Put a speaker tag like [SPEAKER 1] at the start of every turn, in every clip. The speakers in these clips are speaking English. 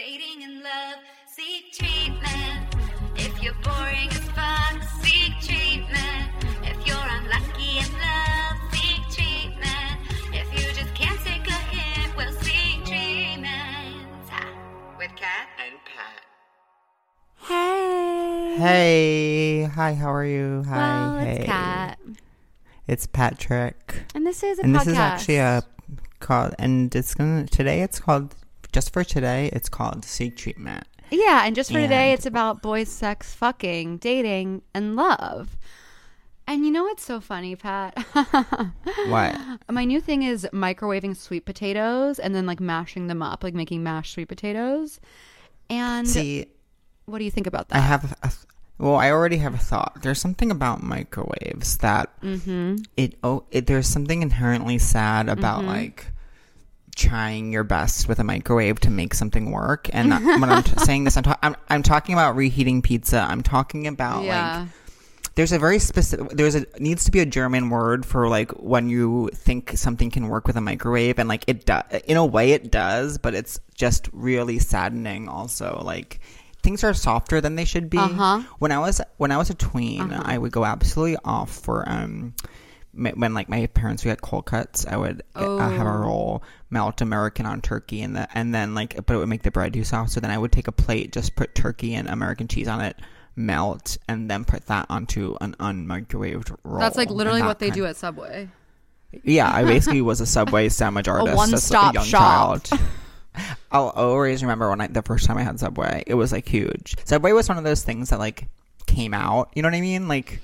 [SPEAKER 1] sex, fucking, dating, and love. Seek treatment. If you're boring as fuck, seek treatment. If you're unlucky in love, seek treatment. If you just can't take a hint, well, seek treatment. Ha. With Cat
[SPEAKER 2] And Pat.
[SPEAKER 3] Hey.
[SPEAKER 2] Hey. Hi, how are you? Hi.
[SPEAKER 3] Well,
[SPEAKER 2] hey.
[SPEAKER 3] it's Cat.
[SPEAKER 2] It's Patrick.
[SPEAKER 3] And this is a
[SPEAKER 2] and
[SPEAKER 3] podcast.
[SPEAKER 2] this is actually a called and it's gonna today it's called just for today it's called Seek Treatment.
[SPEAKER 3] Yeah, and just for today, it's about boys, sex, fucking, dating, and love. And you know what's so funny, Pat?
[SPEAKER 2] What?
[SPEAKER 3] My new thing is microwaving sweet potatoes and then like mashing them up, like making mashed sweet potatoes. And
[SPEAKER 2] See,
[SPEAKER 3] what do you think about that?
[SPEAKER 2] I have a well, I already have a thought. There's something about microwaves that
[SPEAKER 3] mm-hmm.
[SPEAKER 2] it oh it, there's something inherently sad about
[SPEAKER 3] Mhm.
[SPEAKER 2] like trying your best with a microwave to make something work and that- when i'm t- saying this I'm, ta- I'm i'm talking about reheating pizza i'm talking about
[SPEAKER 3] Yeah.
[SPEAKER 2] like there's a very specific there's a needs to be a german word for like when you think something can work with a microwave and like it does in a way it does but it's just really saddening also like things are softer than they should be
[SPEAKER 3] Uh-huh.
[SPEAKER 2] when i was when i was a tween
[SPEAKER 3] Uh-huh.
[SPEAKER 2] i would go absolutely off for um when like my parents would get cold cuts i would uh, have a
[SPEAKER 3] Oh.
[SPEAKER 2] roll melt american on turkey and the, and then like but it would make the bread too soft so then i would take a plate just put turkey and american cheese on it melt and then put that onto an unmicrowaved roll
[SPEAKER 3] That's like literally
[SPEAKER 2] that
[SPEAKER 3] what they do at Subway.
[SPEAKER 2] yeah i basically was a subway sandwich artist as
[SPEAKER 3] one-stop
[SPEAKER 2] a
[SPEAKER 3] shop.
[SPEAKER 2] child I'll always remember when I the first time I had Subway, it was like huge. Subway was one of those things that like came out. You know what I mean? Like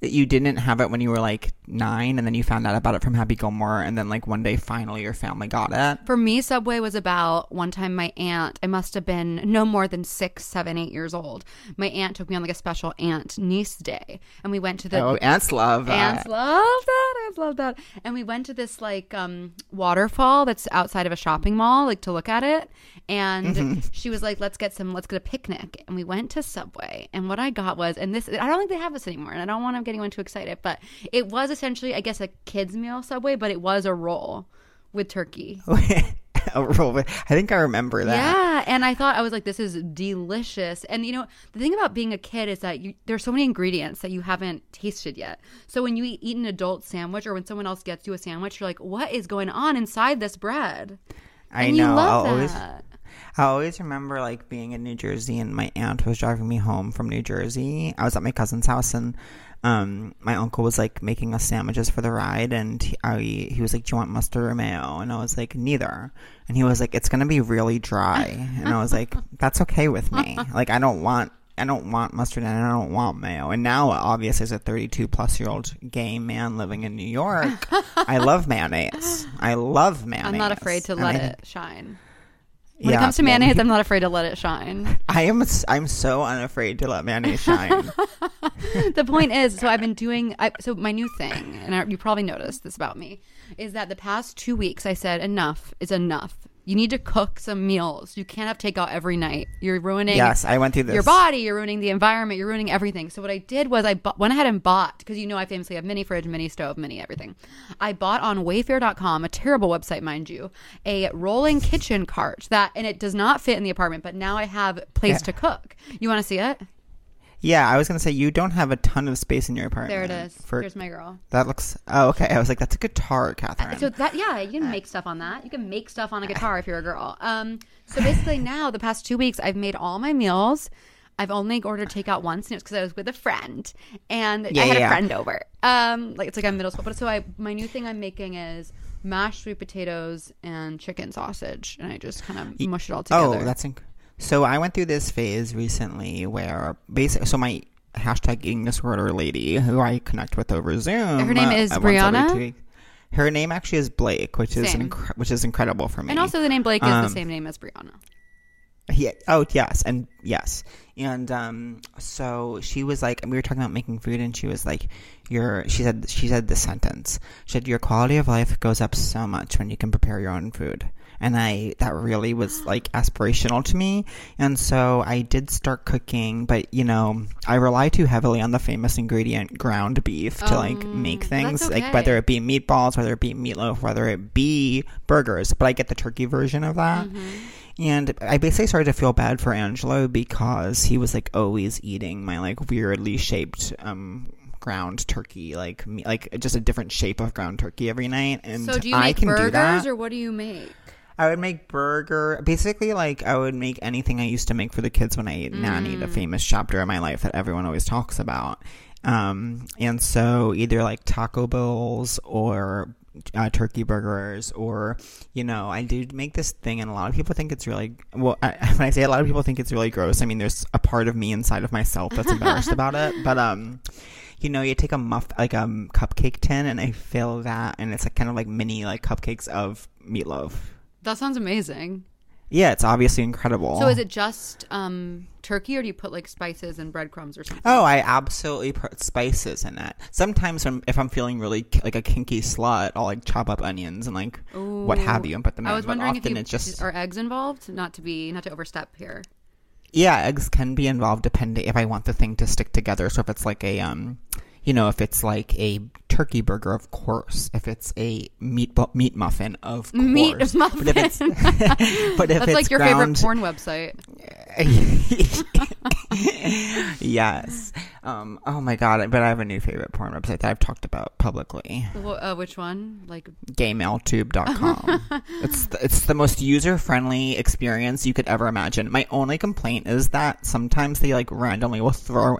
[SPEAKER 2] you didn't have it when you were like nine, and then you found out about it from Happy Gilmore, and then like one day finally your family got it.
[SPEAKER 3] For me, Subway was about one time my aunt, I must have been no more than six, seven, eight years old. My aunt took me on like a special aunt niece day. And we went to the
[SPEAKER 2] oh, ants love that.
[SPEAKER 3] Ants love that. Ants love that. And we went to this like um, waterfall that's outside of a shopping mall, like to look at it. And
[SPEAKER 2] Mm-hmm.
[SPEAKER 3] she was like, "Let's get some. Let's get a picnic." And we went to Subway. And what I got was, and this I don't think they have this anymore. And I don't want to get anyone too excited, but it was essentially, I guess, a kids meal Subway, but it was a roll with turkey.
[SPEAKER 2] a roll. with- I think I remember that.
[SPEAKER 3] Yeah, and I thought I was like, this is delicious. And you know, the thing about being a kid is that you, there's so many ingredients that you haven't tasted yet. So when you eat, eat an adult sandwich, or when someone else gets you a sandwich, you're like, what is going on inside this bread?
[SPEAKER 2] I
[SPEAKER 3] and
[SPEAKER 2] know.
[SPEAKER 3] You love
[SPEAKER 2] I'll always. I always remember like being in New Jersey and my aunt was driving me home from New Jersey. I was at my cousin's house and um, my uncle was like making us sandwiches for the ride and he, I, he was like, "Do you want mustard or mayo?" And I was like, "Neither." And he was like, "It's gonna be really dry." And I was like, "That's okay with me. Like I don't want." I don't want mustard and I don't want mayo. And now, obviously, as a 32 plus year old gay man living in New York, I love mayonnaise. I love mayonnaise.
[SPEAKER 3] I'm not afraid to
[SPEAKER 2] And
[SPEAKER 3] let
[SPEAKER 2] I
[SPEAKER 3] it shine. When it comes to mayonnaise, I'm not afraid to let it shine.
[SPEAKER 2] I am. I'm so unafraid to let mayonnaise shine.
[SPEAKER 3] the point is, so I've been doing. I, so my new thing, and I, you probably noticed this about me, is that the past two weeks I said enough is enough. You need to cook some meals. You can't have takeout every night. You're ruining.
[SPEAKER 2] yes, I went through this.
[SPEAKER 3] your body, you're ruining the environment, you're ruining everything. So what I did was I bu- went ahead and bought because you know I famously have mini fridge, mini stove, mini everything. I bought on Wayfair.com, a terrible website, mind you, a rolling kitchen cart that, and it does not fit in the apartment, but now I have place
[SPEAKER 2] Yeah.
[SPEAKER 3] to cook. You want to see it?
[SPEAKER 2] Yeah, I was gonna say you don't have a ton of space in your apartment.
[SPEAKER 3] There it is.
[SPEAKER 2] For,
[SPEAKER 3] Here's my girl.
[SPEAKER 2] that looks. Oh, okay. I was like, that's a guitar, Catherine.
[SPEAKER 3] So that yeah, you can make stuff on that. You can make stuff on a guitar if you're a girl. Um, so basically now the past two weeks I've made all my meals. I've only ordered takeout once, and it's because I was with a friend, and
[SPEAKER 2] Yeah,
[SPEAKER 3] I had
[SPEAKER 2] yeah.
[SPEAKER 3] a friend over. Um, like it's like I'm middle school, but so I my new thing I'm making is mashed sweet potatoes and chicken sausage, and I just kind of mush it all together.
[SPEAKER 2] oh, that's inc- so. I went through this phase recently where basically, so my hashtag eating disorder lady, who I connect with over Zoom.
[SPEAKER 3] Her name
[SPEAKER 2] uh,
[SPEAKER 3] is
[SPEAKER 2] every
[SPEAKER 3] Brianna?
[SPEAKER 2] Her name actually is Blake, which is
[SPEAKER 3] Same.
[SPEAKER 2] incre- which is incredible for me.
[SPEAKER 3] and also the name Blake is the
[SPEAKER 2] Um,
[SPEAKER 3] same name as Brianna.
[SPEAKER 2] Yeah. Oh, yes, and yes, and um. So she was like, we were talking about making food, and she was like, "Your," she said, she said this sentence. She said, "Your quality of life goes up so much when you can prepare your own food." And I, that really was like aspirational to me. And so I did start cooking, but you know, I rely too heavily on the famous ingredient ground beef to like
[SPEAKER 3] Um,
[SPEAKER 2] make things, like whether it be meatballs, whether it be meatloaf, whether it be burgers. But I get the turkey version of that.
[SPEAKER 3] Mm-hmm.
[SPEAKER 2] And I basically started to feel bad for Angelo because he was like always eating my like weirdly shaped um ground turkey, like me, like just a different shape of ground turkey every night. And
[SPEAKER 3] So do you
[SPEAKER 2] I
[SPEAKER 3] make burgers or what do you make?
[SPEAKER 2] I would make burger. Basically, like I would make anything I used to make for the kids when I nannied, a
[SPEAKER 3] Mm.
[SPEAKER 2] famous chapter of my life that everyone always talks about. Um, and so either like taco bowls or uh, turkey burgers, or you know, I do make this thing, and a lot of people think it's really well. I, when I say a lot of people think it's really gross, I mean there's a part of me inside of myself that's embarrassed about it. But um, you know, you take a muff like a um, cupcake tin, and I fill that, and it's like kind of like mini like cupcakes of meatloaf.
[SPEAKER 3] That sounds amazing.
[SPEAKER 2] Yeah, it's obviously incredible.
[SPEAKER 3] So is it just um, turkey, or do you put like spices and breadcrumbs or something?
[SPEAKER 2] Oh, I absolutely put spices in it. Sometimes, when, if I'm feeling really ki- like a kinky slut, I'll like chop up onions and like what have you and put them
[SPEAKER 3] I
[SPEAKER 2] in.
[SPEAKER 3] was
[SPEAKER 2] but
[SPEAKER 3] wondering if
[SPEAKER 2] often
[SPEAKER 3] you
[SPEAKER 2] it's just
[SPEAKER 3] are eggs involved, not to be not to overstep here.
[SPEAKER 2] yeah, eggs can be involved depending if I want the thing to stick together. So if it's like a um, you know, if it's like a turkey burger, of course. If it's a meat bu- meat muffin, of course.
[SPEAKER 3] Meat
[SPEAKER 2] But if it's but if
[SPEAKER 3] That's
[SPEAKER 2] it's
[SPEAKER 3] like your
[SPEAKER 2] ground,
[SPEAKER 3] favorite porn website.
[SPEAKER 2] yes. Um, oh my god! But I have a new favorite porn website that I've talked about publicly.
[SPEAKER 3] Wh- uh, which one? Like
[SPEAKER 2] GayMaleTube.com. it's the, it's the most user friendly experience you could ever imagine. My only complaint is that sometimes they like randomly will throw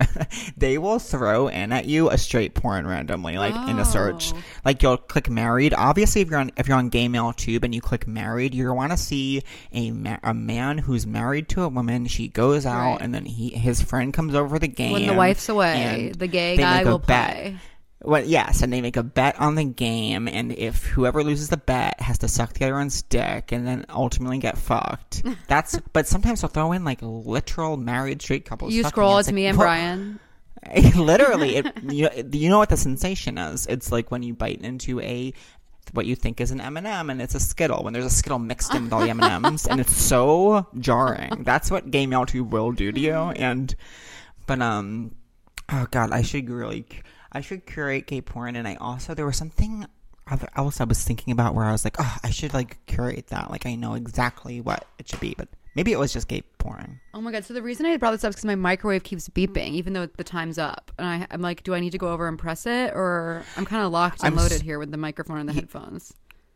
[SPEAKER 2] they will throw in at you a straight porn randomly, like in a search.
[SPEAKER 3] Oh.
[SPEAKER 2] Like you'll click married. Obviously, if you're on if you're on gay male tube and you click married, you want to see a ma- a man who's married to a woman. She goes out
[SPEAKER 3] Right.
[SPEAKER 2] and then he his friend comes over for the game
[SPEAKER 3] when the wife's away, the gay guy will
[SPEAKER 2] bet.
[SPEAKER 3] play.
[SPEAKER 2] Well, yes, and they make a bet on the game, and if whoever loses the bet has to suck the other one's dick, and then ultimately get fucked. That's. but sometimes they'll throw in like literal married straight couples.
[SPEAKER 3] You scroll, it's
[SPEAKER 2] like,
[SPEAKER 3] me and Brian.
[SPEAKER 2] Literally, it, you, you know what the sensation is? It's like when you bite into a what you think is an M&M and it's a Skittle when there's a Skittle mixed in with all the M&Ms and it's so jarring. That's what Gay Male Tube will do to you and but um oh god, I should really I should curate gay porn and I also there was something else I was thinking about where I was like, oh, I should like curate that. Like I know exactly what it should be, but maybe it was just gay porn.
[SPEAKER 3] Oh my god! So the reason I brought this up is because my microwave keeps beeping, even though the time's up, and I, I'm like, do I need to go over and press it, or I'm kind of locked and
[SPEAKER 2] I'm s-
[SPEAKER 3] loaded here with the microphone and the headphones.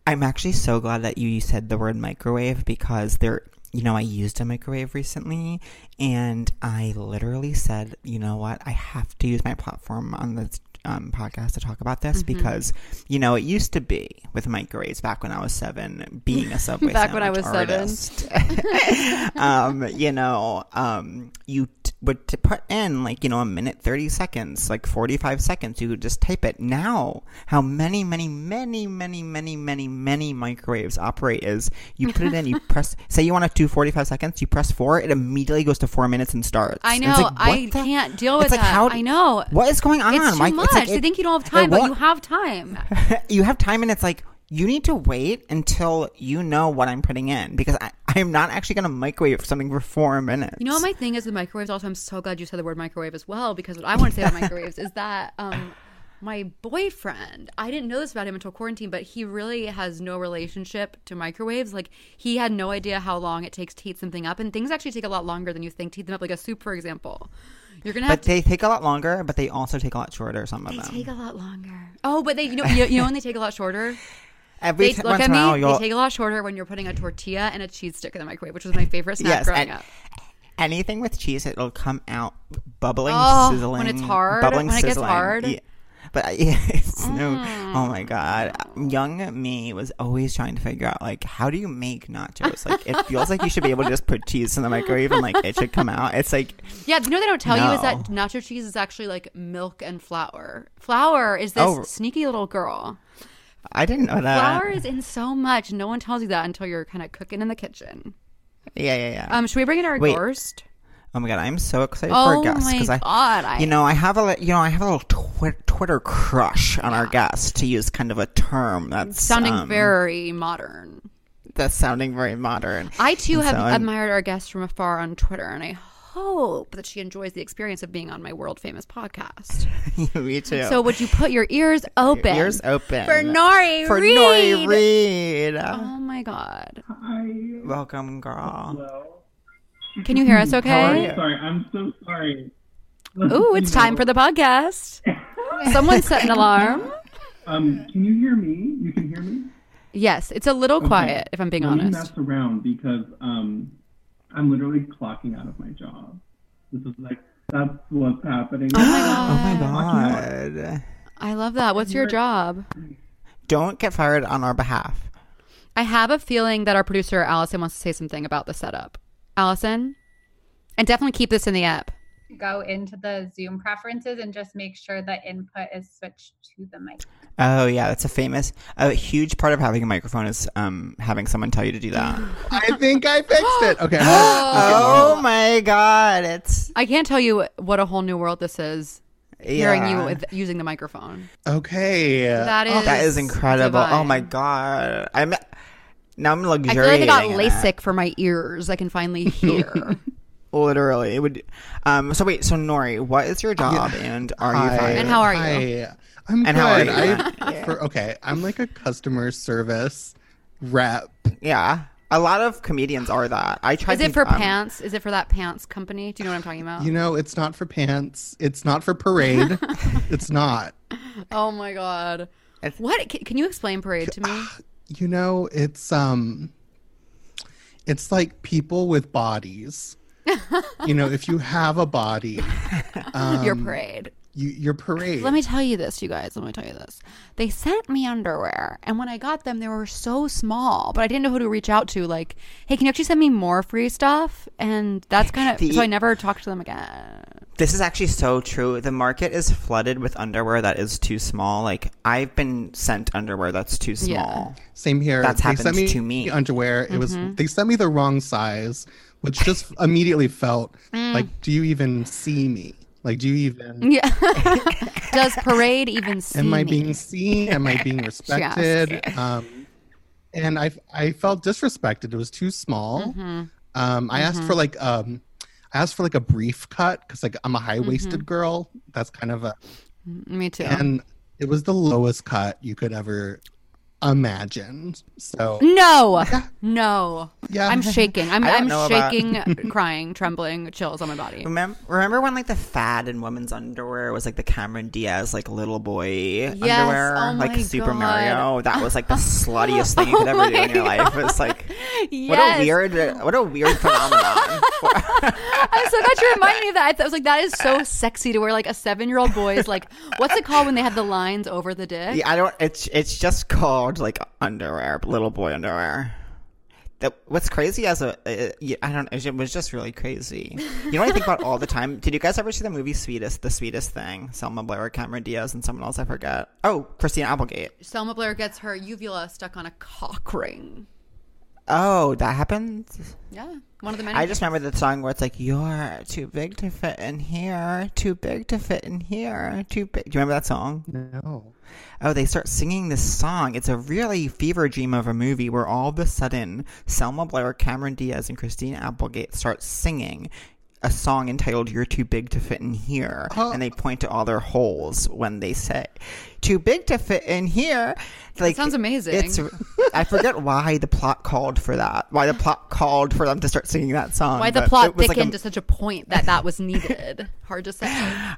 [SPEAKER 2] I'm actually so glad that you said the word microwave because there, you know, I used a microwave recently and I literally said, you know what, I have to use my platform on this um, podcast to talk about this
[SPEAKER 3] Mm-hmm.
[SPEAKER 2] because, you know, it used to be with microwaves back when I was seven, being a Subway
[SPEAKER 3] Back when I was seven.
[SPEAKER 2] artist. um, you know, um, you would to put in like, you know, a minute, 30 seconds, like 45 seconds. You could just type it. Now, how many, many, many, many, many, many, many microwaves operate is you put it in, you press, say you want to do 45 seconds, you press four, it immediately goes to four minutes and starts.
[SPEAKER 3] I know.
[SPEAKER 2] like,
[SPEAKER 3] I
[SPEAKER 2] the-
[SPEAKER 3] can't deal with
[SPEAKER 2] it's like,
[SPEAKER 3] that.
[SPEAKER 2] how-
[SPEAKER 3] I know.
[SPEAKER 2] What is going on?
[SPEAKER 3] It's too
[SPEAKER 2] Like,
[SPEAKER 3] much.
[SPEAKER 2] like
[SPEAKER 3] they
[SPEAKER 2] it-
[SPEAKER 3] think you don't have time, but you have time.
[SPEAKER 2] you have time and it's like you need to wait until you know what I'm putting in because I, I'm not actually going to microwave something for four minutes.
[SPEAKER 3] You know what my thing is with microwaves? Also, I'm so glad you said the word microwave as well because what I want to say about microwaves is that um, my boyfriend, I didn't know this about him until quarantine, but he really has no relationship to microwaves. Like he had no idea how long it takes to heat something up, and things actually take a lot longer than you think to heat them up. Like a soup, for example, you're gonna have
[SPEAKER 2] But
[SPEAKER 3] to.
[SPEAKER 2] they take a lot longer, but they also take a lot shorter. Some of
[SPEAKER 3] They
[SPEAKER 2] them.
[SPEAKER 3] take a lot longer. Oh, but they, you know, you, you know when they take a lot shorter.
[SPEAKER 2] Every
[SPEAKER 3] They
[SPEAKER 2] t-
[SPEAKER 3] look
[SPEAKER 2] once
[SPEAKER 3] at
[SPEAKER 2] a while.
[SPEAKER 3] They take a lot shorter when you're putting a tortilla and a cheese stick in the microwave, which was my favorite snack
[SPEAKER 2] Yes,
[SPEAKER 3] growing
[SPEAKER 2] and-
[SPEAKER 3] up.
[SPEAKER 2] anything with cheese, it'll come out bubbling,
[SPEAKER 3] Oh,
[SPEAKER 2] sizzling.
[SPEAKER 3] when it's hard,
[SPEAKER 2] bubbling,
[SPEAKER 3] when it gets
[SPEAKER 2] sizzling.
[SPEAKER 3] hard.
[SPEAKER 2] Yeah. But yeah, it's no. Oh mm. my god, young me was always trying to figure out like how do you make nachos? Like it feels like you should be able to just put cheese in the microwave and like it should come out. It's like
[SPEAKER 3] Yeah, you know they don't tell you is that nacho cheese is actually like milk and flour. Flour is this
[SPEAKER 2] Oh.
[SPEAKER 3] sneaky little girl.
[SPEAKER 2] I didn't know that.
[SPEAKER 3] Flour is in so much. No one tells you that until you're kind of cooking in the kitchen.
[SPEAKER 2] yeah, yeah, yeah.
[SPEAKER 3] Um, should we bring in our
[SPEAKER 2] Wait.
[SPEAKER 3] Gorst?
[SPEAKER 2] Oh my god, I'm so excited for
[SPEAKER 3] Oh
[SPEAKER 2] our guest because I,
[SPEAKER 3] god! I,
[SPEAKER 2] you know, I have a you know I have a little twi- Twitter crush on our guest to use kind of a term that's
[SPEAKER 3] sounding
[SPEAKER 2] um,
[SPEAKER 3] very modern.
[SPEAKER 2] that's sounding very modern.
[SPEAKER 3] I too
[SPEAKER 2] And
[SPEAKER 3] have
[SPEAKER 2] so I'm-
[SPEAKER 3] admired our guest from afar on Twitter, and I hope that she enjoys the experience of being on my world famous podcast.
[SPEAKER 2] Me too.
[SPEAKER 3] So would you put your ears open?
[SPEAKER 2] Your ears open
[SPEAKER 3] for Nori
[SPEAKER 2] for
[SPEAKER 3] Reed?
[SPEAKER 2] Nori Reed.
[SPEAKER 3] Oh my god!
[SPEAKER 4] Hi.
[SPEAKER 2] Welcome, girl.
[SPEAKER 4] Hello.
[SPEAKER 3] Can you hear us?
[SPEAKER 2] How are
[SPEAKER 3] Okay.
[SPEAKER 2] you?
[SPEAKER 4] Sorry, I'm so sorry.
[SPEAKER 3] Ooh, it's time for the podcast. Someone set an alarm.
[SPEAKER 4] Um, can you hear me? You can hear me?
[SPEAKER 3] Yes, it's a little
[SPEAKER 4] Okay.
[SPEAKER 3] quiet. If I'm being
[SPEAKER 4] Let me
[SPEAKER 3] honest.
[SPEAKER 4] mess around because um, I'm literally clocking out of my job. This is like that's what's happening.
[SPEAKER 3] Oh my
[SPEAKER 2] Oh my god.
[SPEAKER 3] I love that. What's your job?
[SPEAKER 2] Don't get fired on our behalf.
[SPEAKER 3] I have a feeling that our producer Allison wants to say something about the setup. Allison, and definitely keep this in the app.
[SPEAKER 5] Go into the Zoom preferences and just make sure the input is switched to the mic.
[SPEAKER 2] Oh yeah, that's a famous, a huge part of having a microphone is um having someone tell you to do that.
[SPEAKER 6] I think I fixed it. Okay.
[SPEAKER 2] oh my god, it's
[SPEAKER 3] I can't tell you what a whole new world this is. Hearing you with, using the microphone.
[SPEAKER 6] Okay.
[SPEAKER 3] That is
[SPEAKER 2] That is incredible. Oh my god, I'm now I'm
[SPEAKER 3] I feel like I got
[SPEAKER 2] in it.
[SPEAKER 3] LASIK for my ears. I can finally hear.
[SPEAKER 2] Literally, it would. Um. So wait. So Nori, what is your job, and are you
[SPEAKER 6] Hi.
[SPEAKER 3] And how are you?
[SPEAKER 6] Hi. I'm
[SPEAKER 2] And
[SPEAKER 6] good.
[SPEAKER 2] how are you?
[SPEAKER 6] I, for, okay, I'm like a customer service rep.
[SPEAKER 2] Yeah, a lot of comedians are that. I tried.
[SPEAKER 3] Is it
[SPEAKER 2] to-
[SPEAKER 3] for
[SPEAKER 2] um,
[SPEAKER 3] pants? Is it for that pants company? Do you know what I'm talking about?
[SPEAKER 6] You know, it's not for pants. It's not for parade. it's not.
[SPEAKER 3] oh my god.
[SPEAKER 2] It's-
[SPEAKER 3] What? Can, can you explain parade to me?
[SPEAKER 6] You know, it's um it's like people with bodies. You know, if you have a body, um,
[SPEAKER 3] Your parade.
[SPEAKER 6] you, your parade.
[SPEAKER 3] Let me tell you this, you guys. Let me tell you this. They sent me underwear, and when I got them, they were so small, but I didn't know who to reach out to. Like, hey, can you actually send me more free stuff? And that's kind of
[SPEAKER 2] The-
[SPEAKER 3] so I never talked to them again.
[SPEAKER 2] This is actually so true. The market is flooded with underwear that is too small. Like I've been sent underwear that's too small.
[SPEAKER 6] Same here.
[SPEAKER 2] That's
[SPEAKER 6] they
[SPEAKER 2] happened
[SPEAKER 6] sent me
[SPEAKER 2] to me.
[SPEAKER 6] underwear. It was
[SPEAKER 3] Mm-hmm.
[SPEAKER 6] they sent me the wrong size, which just immediately felt
[SPEAKER 3] Mm.
[SPEAKER 6] like, do you even see me? Like, do you even
[SPEAKER 3] Yeah. Does parade even see
[SPEAKER 6] am I
[SPEAKER 3] me?
[SPEAKER 6] being seen? Am I being respected? Um, and I I felt disrespected. It was too small.
[SPEAKER 3] Mm-hmm.
[SPEAKER 6] Um, I asked for like um, I asked for like a brief cut because like I'm a high waisted
[SPEAKER 3] Mm-hmm.
[SPEAKER 6] girl. That's kind of a
[SPEAKER 3] me too.
[SPEAKER 6] and it was the lowest cut you could ever imagine. So
[SPEAKER 3] no, no.
[SPEAKER 6] yeah,
[SPEAKER 3] I'm shaking. I'm
[SPEAKER 2] I don't
[SPEAKER 3] I'm
[SPEAKER 2] know about-
[SPEAKER 3] shaking, crying, trembling, chills on my body.
[SPEAKER 2] Remember, remember when like the fad in women's underwear was like the Cameron Diaz like little boy underwear,
[SPEAKER 3] oh
[SPEAKER 2] like Super
[SPEAKER 3] God.
[SPEAKER 2] Mario? That was like the sluttiest thing you could ever oh do in your life. It was like what a weird, what a weird phenomenon.
[SPEAKER 3] I'm so glad you reminded me of that. I, th- I was like, that is so sexy to wear like a seven year old boy's like, what's it called when they have the lines over the dick?
[SPEAKER 2] Yeah, I don't. It's it's just called like underwear, little boy underwear. That what's crazy as a uh, I don't. It was just really crazy. You know what I think about all the time? Did you guys ever see the movie Sweetest, the Sweetest Thing? Selma Blair, Cameron Diaz, and someone else I forget. Oh, Christina Applegate.
[SPEAKER 3] Selma Blair gets her uvula stuck on a cock ring.
[SPEAKER 2] Oh, that happened.
[SPEAKER 3] Yeah, one of the many.
[SPEAKER 2] I just remember the song where it's like, "You're too big to fit in here, too big to fit in here, too big." Do you remember that song?
[SPEAKER 6] no.
[SPEAKER 2] Oh, they start singing this song. It's a really fever dream of a movie where all of a sudden Selma Blair, Cameron Diaz, and Christina Applegate start singing a song entitled "You're Too Big to Fit in Here,"
[SPEAKER 6] Oh.
[SPEAKER 2] and they point to all their holes when they say "Too big to fit in here." Like
[SPEAKER 3] sounds amazing.
[SPEAKER 2] It's I forget why the plot called for that. Why the plot called for them to start singing that song.
[SPEAKER 3] Why the plot
[SPEAKER 2] it was like
[SPEAKER 3] thickened
[SPEAKER 2] a-
[SPEAKER 3] to such a point that that was needed. Hard to say.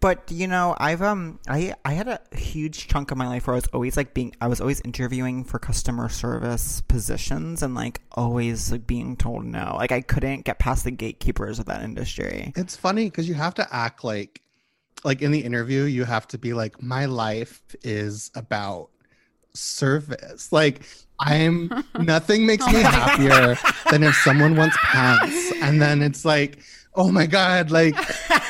[SPEAKER 2] But you know, I've um, I I had a huge chunk of my life where I was always like being, I was always interviewing for customer service positions and like always like being told no. Like I couldn't get past the gatekeepers of that industry.
[SPEAKER 6] It's funny because you have to act like, like in the interview, you have to be like, my life is about service. Like, I'm nothing makes me happier than if someone wants pants, and then it's like, oh my god, like,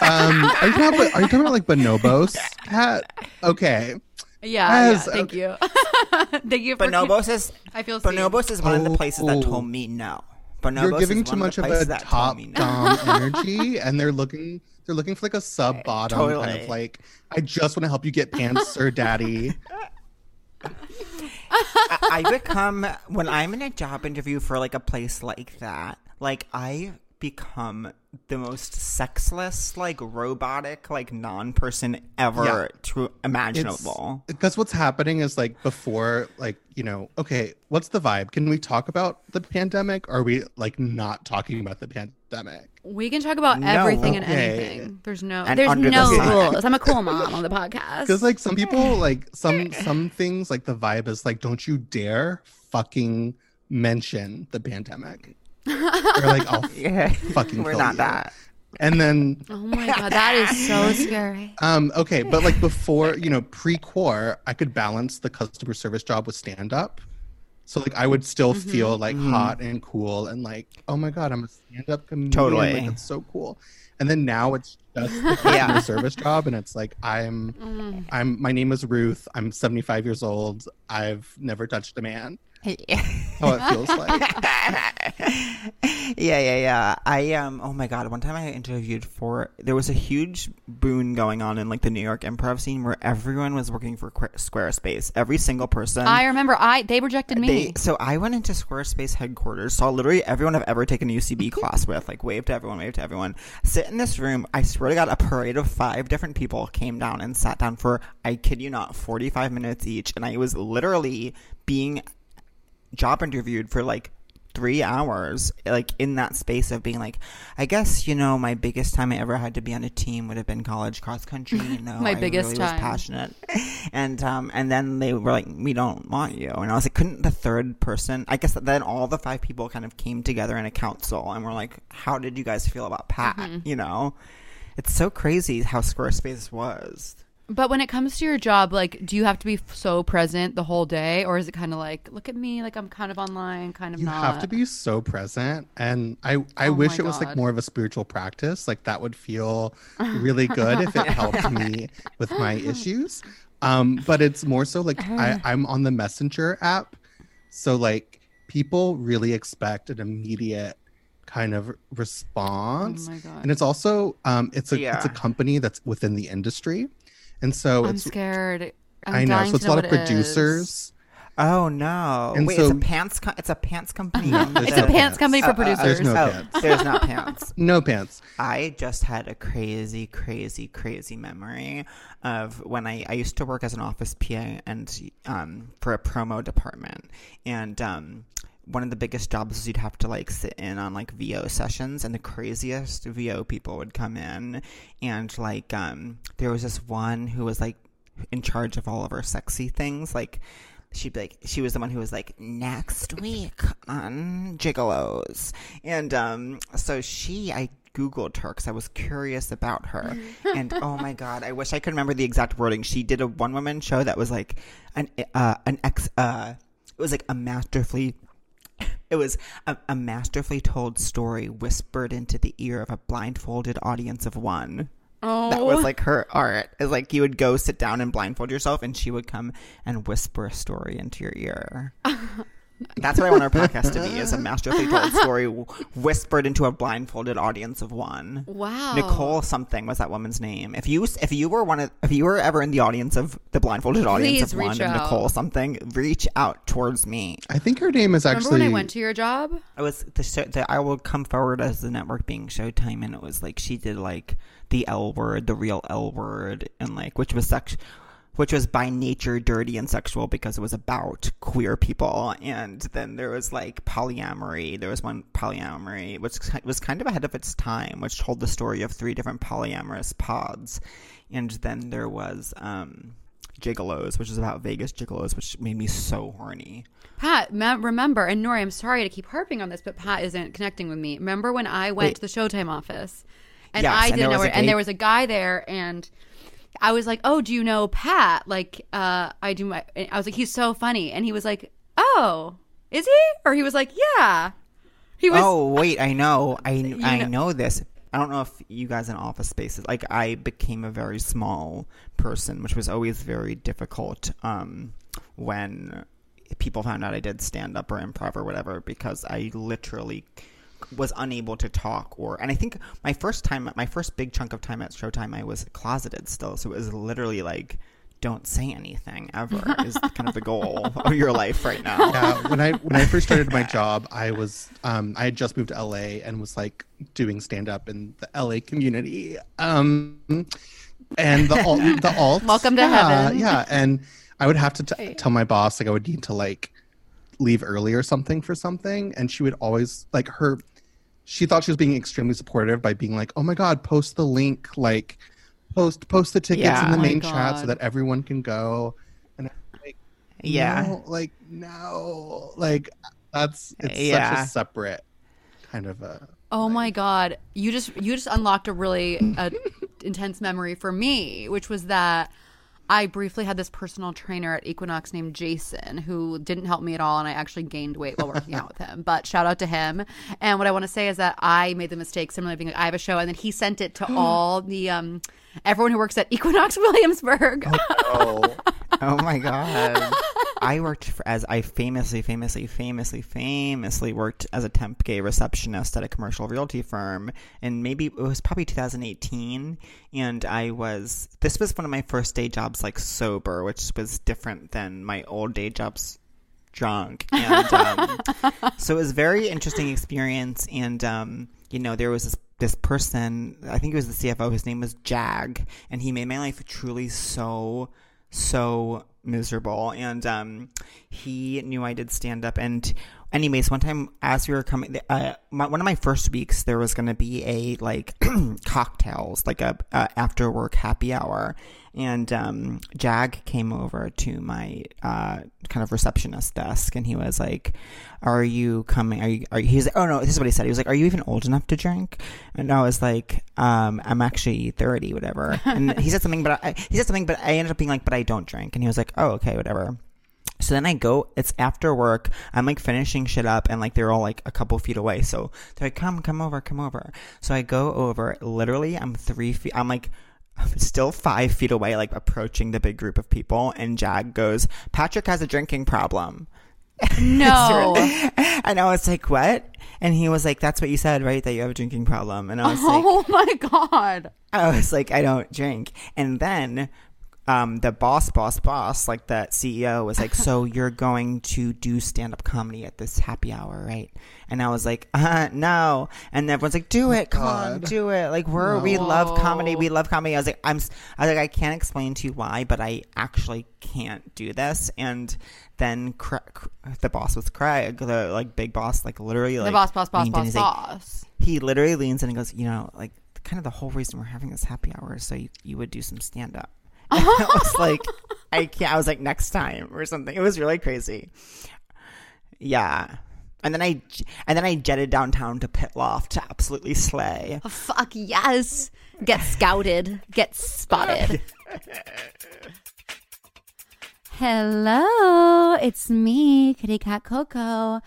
[SPEAKER 6] um, are you talking about, are you talking about like bonobos cat? Okay,
[SPEAKER 3] Yeah,
[SPEAKER 6] Yes,
[SPEAKER 3] yeah thank
[SPEAKER 6] okay.
[SPEAKER 3] you. thank you for
[SPEAKER 2] Bonobos is
[SPEAKER 3] I feel seen.
[SPEAKER 2] Bonobos is one of the places that
[SPEAKER 6] Oh.
[SPEAKER 2] told me no. Bonobos
[SPEAKER 6] you're giving too much
[SPEAKER 2] of,
[SPEAKER 6] of a
[SPEAKER 2] places that told
[SPEAKER 6] top
[SPEAKER 2] me no.
[SPEAKER 6] dom energy, and they're looking. They're looking for like a sub bottom kind of like. I just want to help you get pants, sir, daddy.
[SPEAKER 2] I become when I'm in a job interview for like a place like that. Like I become the most sexless, like robotic, like non-person ever
[SPEAKER 6] Yeah.
[SPEAKER 2] to imaginable.
[SPEAKER 6] because what's happening is like before like you know okay what's the vibe can we talk about the pandemic or are we like not talking about the pandemic
[SPEAKER 3] We can talk about
[SPEAKER 2] No,
[SPEAKER 3] everything and anything. There's no
[SPEAKER 2] And
[SPEAKER 3] there's
[SPEAKER 2] under the
[SPEAKER 3] no rules. I'm a cool mom on the podcast.
[SPEAKER 6] because like some people like some some things like the vibe is like don't you dare fucking mention the pandemic or like i'll
[SPEAKER 2] yeah,
[SPEAKER 6] fucking
[SPEAKER 2] we're
[SPEAKER 6] kill
[SPEAKER 2] not
[SPEAKER 6] you.
[SPEAKER 2] that.
[SPEAKER 6] and then
[SPEAKER 3] oh my god, that is so scary.
[SPEAKER 6] Um, okay, but like before, you know, pre-core, I could balance the customer service job with stand-up. So like I would still
[SPEAKER 3] Mm-hmm.
[SPEAKER 6] feel like
[SPEAKER 2] Mhm.
[SPEAKER 6] hot and cool and like, oh my god, I'm a stand-up comedian.
[SPEAKER 2] Totally.
[SPEAKER 6] Like it's so cool. And then now it's just the customer
[SPEAKER 2] Yeah.
[SPEAKER 6] service job and it's like I'm
[SPEAKER 3] Mm.
[SPEAKER 6] I'm my name is Ruth. I'm 75 years old. I've never touched a man. How it feels like.
[SPEAKER 2] yeah, yeah, yeah. I um. Oh my god! One time I interviewed for there was a huge boon going on in like the New York improv scene where everyone was working for Qu- Squarespace. Every single person.
[SPEAKER 3] I remember I they rejected me.
[SPEAKER 2] They, so I went into Squarespace headquarters, saw literally everyone I've ever taken a UCB class with, like waved to everyone, waved to everyone. Sit in this room. I swear to God, a parade of five different people came down and sat down for, I kid you not, 45 minutes each. And I was literally being job interviewed for like three hours like in that space of being like i guess you know my biggest time i ever had to be on a team would have been college cross country you know
[SPEAKER 3] My
[SPEAKER 2] I
[SPEAKER 3] biggest
[SPEAKER 2] really was
[SPEAKER 3] time.
[SPEAKER 2] passionate. And um and then they were like we don't want you. And i was like couldn't the third person i guess then all the five people kind of came together in a council and were like how did you guys feel about pat?
[SPEAKER 3] Mm-hmm.
[SPEAKER 2] you know? It's so crazy how squarespace was
[SPEAKER 3] But when it comes to your job, like, do you have to be so present the whole day, or is it kind of like, look at me, like I'm kind of online, kind of
[SPEAKER 6] You
[SPEAKER 3] not?
[SPEAKER 6] have to be so present, and I I
[SPEAKER 3] Oh
[SPEAKER 6] wish
[SPEAKER 3] my
[SPEAKER 6] it was like more of a spiritual practice. Like that would feel really good if it helped me with my issues. Um, but it's more so like I, I'm on the Messenger app, so like people really expect an immediate kind of
[SPEAKER 3] Oh
[SPEAKER 6] response,
[SPEAKER 3] my god,
[SPEAKER 6] and it's also um, it's a it's a company that's within the industry, and so
[SPEAKER 3] I'm
[SPEAKER 6] it's
[SPEAKER 3] scared. I'm
[SPEAKER 6] I know
[SPEAKER 3] dying
[SPEAKER 6] so it's
[SPEAKER 3] to
[SPEAKER 6] a lot of
[SPEAKER 3] what it is.
[SPEAKER 6] producers.
[SPEAKER 2] Oh no!
[SPEAKER 6] And
[SPEAKER 2] Wait, it's
[SPEAKER 6] so-
[SPEAKER 2] a pants. Co- it's a pants company.
[SPEAKER 6] No,
[SPEAKER 3] It's
[SPEAKER 6] no
[SPEAKER 3] a pants company for
[SPEAKER 2] Uh, uh,
[SPEAKER 3] producers.
[SPEAKER 6] There's no
[SPEAKER 2] oh,
[SPEAKER 6] pants.
[SPEAKER 2] there's not pants.
[SPEAKER 6] No pants.
[SPEAKER 2] I just had a crazy, crazy, crazy memory of when I, I used to work as an office PA and um, for a promo department. And um, one of the biggest jobs is you'd have to like sit in on like VO sessions, and the craziest VO people would come in. And like, um, there was this one who was like in charge of all of our sexy things. Like, she'd be like, she was the one who was like, next week on Gigolos. And um, so she, I Googled her because I was curious about her. and oh my God, I wish I could remember the exact wording. She did a one woman show that was like an, uh, an ex, uh, it was like a masterfully it was a, a masterfully told story whispered into the ear of a blindfolded audience of one.
[SPEAKER 3] Oh,
[SPEAKER 2] That was oh. like her art. It's like you would go sit down and blindfold yourself, and she would come and whisper a story into your ear. That's what I want our podcast to be: is a masterfully told story whispered into a blindfolded audience of one.
[SPEAKER 3] wow.
[SPEAKER 2] Nicole something was that woman's name. If you if you were one of if you were ever in the audience of the blindfolded audience
[SPEAKER 3] Please
[SPEAKER 2] of one
[SPEAKER 3] reach
[SPEAKER 2] of
[SPEAKER 3] out.
[SPEAKER 2] Nicole something, reach out towards me.
[SPEAKER 6] I think her name is
[SPEAKER 3] Remember
[SPEAKER 6] actually.
[SPEAKER 3] when I went to your job?
[SPEAKER 2] I was the, show, the I will come forward as the network being Showtime, and it was like she did like the L word, the real L word, and like which was sex, which was by nature dirty and sexual because it was about queer people. And then there was like polyamory. There was one polyamory which was kind of ahead of its time, which told the story of three different polyamorous pods. And then there was um, Gigolos, which is about Vegas gigolos, which made me so horny.
[SPEAKER 3] Pat, me- remember, and Nori, I'm sorry to keep harping on this, but Pat isn't connecting with me. Remember when I went
[SPEAKER 2] Wait.
[SPEAKER 3] to the Showtime office and
[SPEAKER 2] Yes,
[SPEAKER 3] I didn't
[SPEAKER 2] there
[SPEAKER 3] know where,
[SPEAKER 2] a
[SPEAKER 3] and there was a guy there, and I was like, "Oh, do you know Pat?" Like, uh, I do my. and I was like, "He's so funny," and he was like, "Oh, is he?" Or he was like, "Yeah." He was.
[SPEAKER 2] oh wait, I know, I I
[SPEAKER 3] know-
[SPEAKER 2] know this. I don't know if you guys in office spaces like I became a very small person, which was always very difficult um, when people found out I did stand up or improv or whatever because I literally was unable to talk or and I think my first time my first big chunk of time at Showtime I was closeted still so it was literally like don't say anything ever is kind of the goal of your life right now.
[SPEAKER 6] yeah, when I when I first started my job, I was um I had just moved to LA and was like doing stand up in the LA community. Um and the alt, the alt
[SPEAKER 3] Welcome to
[SPEAKER 6] yeah,
[SPEAKER 3] heaven.
[SPEAKER 6] Yeah, and I would have to t- tell my boss like I would need to like leave early or something for something and she would always like her she thought she was being extremely supportive by being like, "Oh my god, post the link like post post the tickets
[SPEAKER 2] Yeah.
[SPEAKER 6] in the
[SPEAKER 3] Oh my
[SPEAKER 6] main chat so that everyone can go." And I'm like,
[SPEAKER 2] Yeah.
[SPEAKER 6] no, like no, like that's it's
[SPEAKER 2] Yeah.
[SPEAKER 6] such a separate kind of a.
[SPEAKER 3] Oh my god, you just you just unlocked a really uh, intense memory for me, which was that I briefly had this personal trainer at Equinox named Jason who didn't help me at all, and I actually gained weight while working out with him. But shout out to him. And what I want to say is that I made the mistake, similarly being like, I have a show, and then he sent it to all the um everyone who works at Equinox Williamsburg.
[SPEAKER 6] Oh,
[SPEAKER 2] Oh my god. I worked for, as I famously, famously, famously, famously worked as a temp gay receptionist at a commercial realty firm, and maybe it was probably 2018. And I was this was one of my first day jobs, like sober, which was different than my old day jobs drunk and um, so it was a very interesting experience and um, you know there was this this person i think it was the cfo his name was jag and he made my life truly so so miserable. And um, he knew i did stand up. And anyways one time as we were coming uh, my, one of my first weeks there was going to be a like cocktails like a, a after work happy hour and um, Jag came over to my uh, kind of receptionist desk, and he was like, "Are you coming? Are you? Are you?" He's like, "Oh no, this is what he said. He was like, "Are you even old enough to drink?" And I was like, um, "I'm actually 30, whatever." And he said something, but I, he said something, but I ended up being like, "But I don't drink." And he was like, "Oh, okay, whatever." So then I go, it's after work. I'm like finishing shit up and like they're all like a couple feet away. So they're like, come, come over, come over. So I go over, literally, I'm three feet, I'm like, I'm still five feet away, like approaching the big group of people. And Jag goes, Patrick has a drinking problem.
[SPEAKER 3] no.
[SPEAKER 2] and I was like, what? And he was like, that's what you said, right? That you have a drinking problem. And I was like,
[SPEAKER 3] Oh my god.
[SPEAKER 2] I was like, I don't drink. And then um, the boss, boss, boss, like the CEO was like, so you're going to do stand up comedy at this happy hour, right? And I was like, uh, no. And everyone's like, do it, come on, do it. Like we're we love comedy, we love comedy. I was like, I'm, I was like, I can't explain to you why, but I actually can't do this. And then Cra- Cr- the boss was Craig, the like big boss, like literally, like
[SPEAKER 3] the boss, boss, boss,
[SPEAKER 2] in,
[SPEAKER 3] boss,
[SPEAKER 2] like, he literally leans in and goes, you know, like kind of the whole reason we're having this happy hour is so you, you would do some stand up. I was like, I can't. I was like, next time or something. It was really crazy. Yeah. And then I, and then I jetted downtown to Pit Loft to absolutely slay.
[SPEAKER 3] Oh, fuck yes. Get scouted. Get spotted. Hello, it's me, Kitty Cat Coco.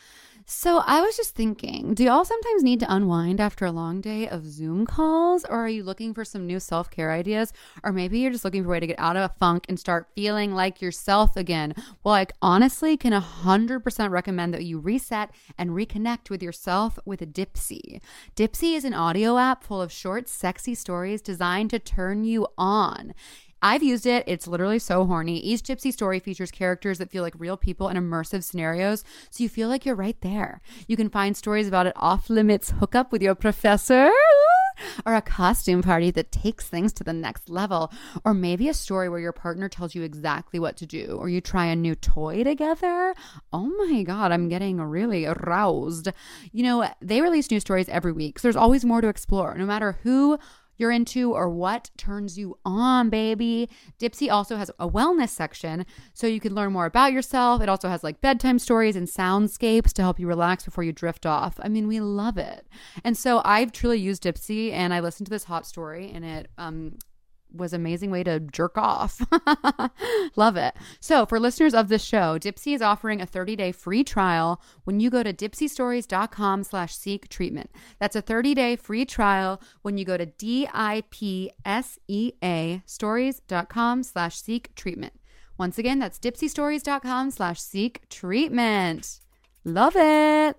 [SPEAKER 3] So I was just thinking, do y'all sometimes need to unwind after a long day of Zoom calls? Or are you looking for some new self care ideas? Or maybe you're just looking for a way to get out of a funk and start feeling like yourself again? Well, I honestly can 100% recommend that you reset and reconnect with yourself with Dipsea. Dipsea is an audio app full of short, sexy stories designed to turn you on. I've used it. It's literally so horny. Each Dipsea story features characters that feel like real people in immersive scenarios, so you feel like you're right there. You can find stories about an off limits hookup with your professor. Or a costume party that takes things to the next level. Or maybe a story where your partner tells you exactly what to do. Or you try a new toy together. Oh my God, I'm getting really aroused. You know, they release new stories every week, so there's always more to explore, no matter who you're into or what turns you on, baby. Dipsea also has a wellness section so you can learn more about yourself. It also has like bedtime stories and soundscapes to help you relax before you drift off. I mean, we love it. And so I've truly used Dipsea and I listened to this hot story and it um was amazing way to jerk off. Love it. So, for listeners of this show, Dipsea is offering a 30-day free trial when you go to dipseastories.com slash seek treatment. That's a 30-day free trial when you go to D-I-P-S-E-A stories.com slash seek treatment. Once again, that's dipseastories.com slash seek treatment. Love it.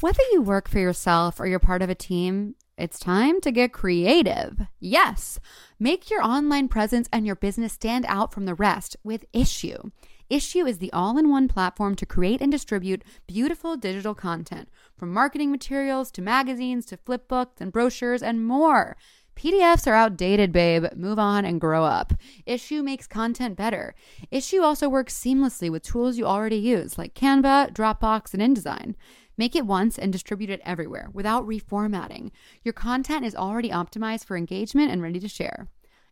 [SPEAKER 3] Whether you work for yourself or you're part of a team, It's time to get creative. Yes, make your online presence and your business stand out from the rest with Issuu. Issuu is the all in one platform to create and distribute beautiful digital content, from marketing materials to magazines to flipbooks and brochures and more. PDFs are outdated, babe. Move on and grow up. Issuu makes content better. Issuu also works seamlessly with tools you already use, like Canva, Dropbox, and InDesign. Make it once and distribute it everywhere without reformatting. Your content is already optimized for engagement and ready to share.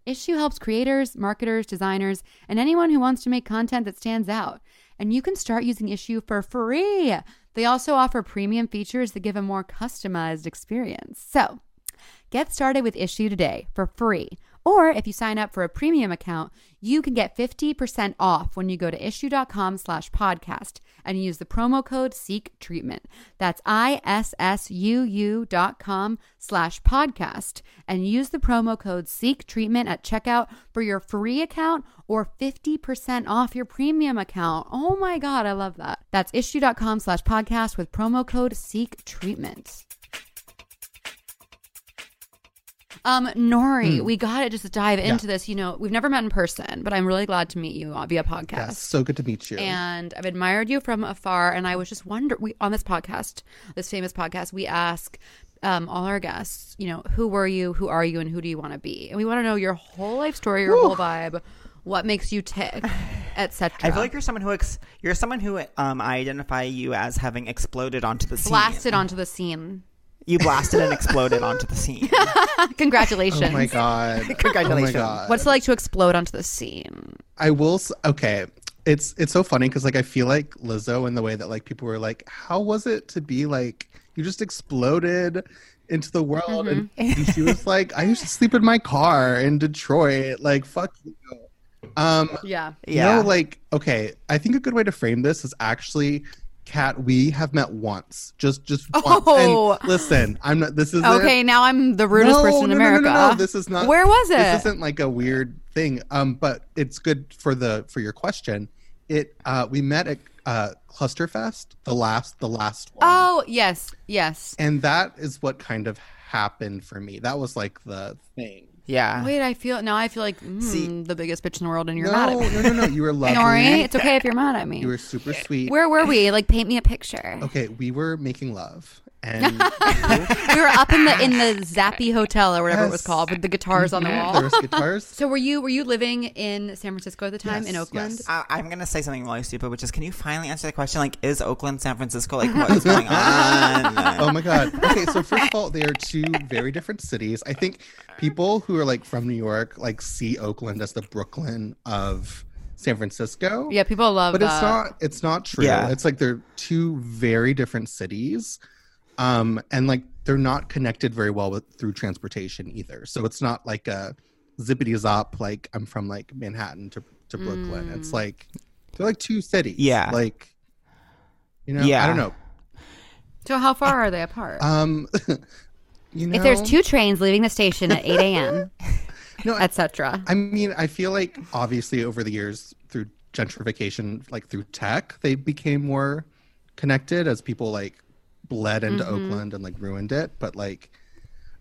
[SPEAKER 3] Issuu helps creators, marketers, designers, and anyone who wants to make content that stands out. And you can start using Issuu for free. They also offer premium features that give a more customized experience. So, Get started with Issuu today for free. Or if you sign up for a premium account, you can get 50% off when you go to issuu.com slash podcast and use the promo code Seek Treatment. That's I-S-S-U-U dot com slash podcast and use the promo code Seek Treatment at checkout for your free account or 50% off your premium account. Oh my God, I love that. That's issuu.com slash podcast with promo code Seek Treatment. Um, Nori, we got to just dive into this. You know, we've never met in person, but I'm really glad to meet you via podcast.
[SPEAKER 6] Yes, so good to meet you.
[SPEAKER 3] And I've admired you from afar. And I was just wondering, we on this podcast, this famous podcast, we ask um, all our guests, you know, who were you, who are you, and who do you want to be? And we want to know your whole life story, your whole vibe, what makes you tick, etc.
[SPEAKER 2] I feel like you're someone who ex- you're someone who um I identify you as having exploded onto the scene.
[SPEAKER 3] blasted onto the scene.
[SPEAKER 2] You blasted and exploded onto the scene.
[SPEAKER 3] Congratulations.
[SPEAKER 6] oh my god.
[SPEAKER 2] Congratulations.
[SPEAKER 6] Oh my god.
[SPEAKER 3] What's it like to explode onto the scene?
[SPEAKER 6] I will. s- Okay, it's it's so funny because like I feel like Lizzo in the way that like people were like, how was it to be like you just exploded into the world, and,
[SPEAKER 3] Mm-hmm.
[SPEAKER 6] and she was like, I used to sleep in my car in Detroit. Like fuck you. Um,
[SPEAKER 3] Yeah.
[SPEAKER 2] Yeah.
[SPEAKER 6] you know, like okay, I think a good way to frame this is actually. Cat, we have met once, just just once.
[SPEAKER 3] Oh.
[SPEAKER 6] And listen, I'm not. This is
[SPEAKER 3] Okay, now I'm the rudest
[SPEAKER 6] no,
[SPEAKER 3] person in
[SPEAKER 6] no, no, no,
[SPEAKER 3] America.
[SPEAKER 6] No, no, This is not.
[SPEAKER 3] Where was it?
[SPEAKER 6] This isn't like a weird thing. Um, but it's good for the for your question. It uh, we met at uh, Clusterfest, the last the last one,
[SPEAKER 3] Oh, yes, yes.
[SPEAKER 6] and that is what kind of happened for me. That was like the thing.
[SPEAKER 2] Yeah.
[SPEAKER 3] Wait, I feel now. I feel like mm,
[SPEAKER 2] See-
[SPEAKER 3] the biggest bitch in the world, and you're
[SPEAKER 6] no,
[SPEAKER 3] mad at me.
[SPEAKER 6] no, no, no. You were lovely.
[SPEAKER 3] Nori, it's okay if you're mad at me.
[SPEAKER 6] You were super sweet.
[SPEAKER 3] Where were we? Like, paint me a picture.
[SPEAKER 6] okay, we were making love, and
[SPEAKER 3] We were up in the in the Zappy Hotel or whatever it was called with the guitars on the
[SPEAKER 6] there
[SPEAKER 3] wall.
[SPEAKER 6] was guitars.
[SPEAKER 3] So were you were you living in San Francisco at the time in Oakland?
[SPEAKER 6] yes.
[SPEAKER 2] I- I'm gonna say something really stupid, which is, can you finally answer the question? Like, is Oakland, San Francisco? Like, what is going on?
[SPEAKER 6] oh my god. Okay, so first of all, they are two very different cities. I think people who are like from New York like see Oakland as the Brooklyn of San Francisco.
[SPEAKER 3] Yeah, people love
[SPEAKER 6] But
[SPEAKER 3] that.
[SPEAKER 6] it's not it's not true.
[SPEAKER 2] Yeah.
[SPEAKER 6] It's like they're two very different cities. Um and like they're not connected very well with through transportation either. So it's not like a zippity zop like I'm from like Manhattan to to Brooklyn.
[SPEAKER 3] Mm.
[SPEAKER 6] It's like they're like two cities.
[SPEAKER 2] Yeah.
[SPEAKER 6] Like you know,
[SPEAKER 2] Yeah.
[SPEAKER 6] I don't know.
[SPEAKER 3] So how far are they apart?
[SPEAKER 6] Um you know
[SPEAKER 3] if there's two trains leaving the station at 8 a.m.,
[SPEAKER 6] No,
[SPEAKER 3] etc.
[SPEAKER 6] I mean, I feel like obviously over the years through gentrification, like through tech, they became more connected as people like bled into
[SPEAKER 3] Mm-hmm.
[SPEAKER 6] Oakland and like ruined it. But like,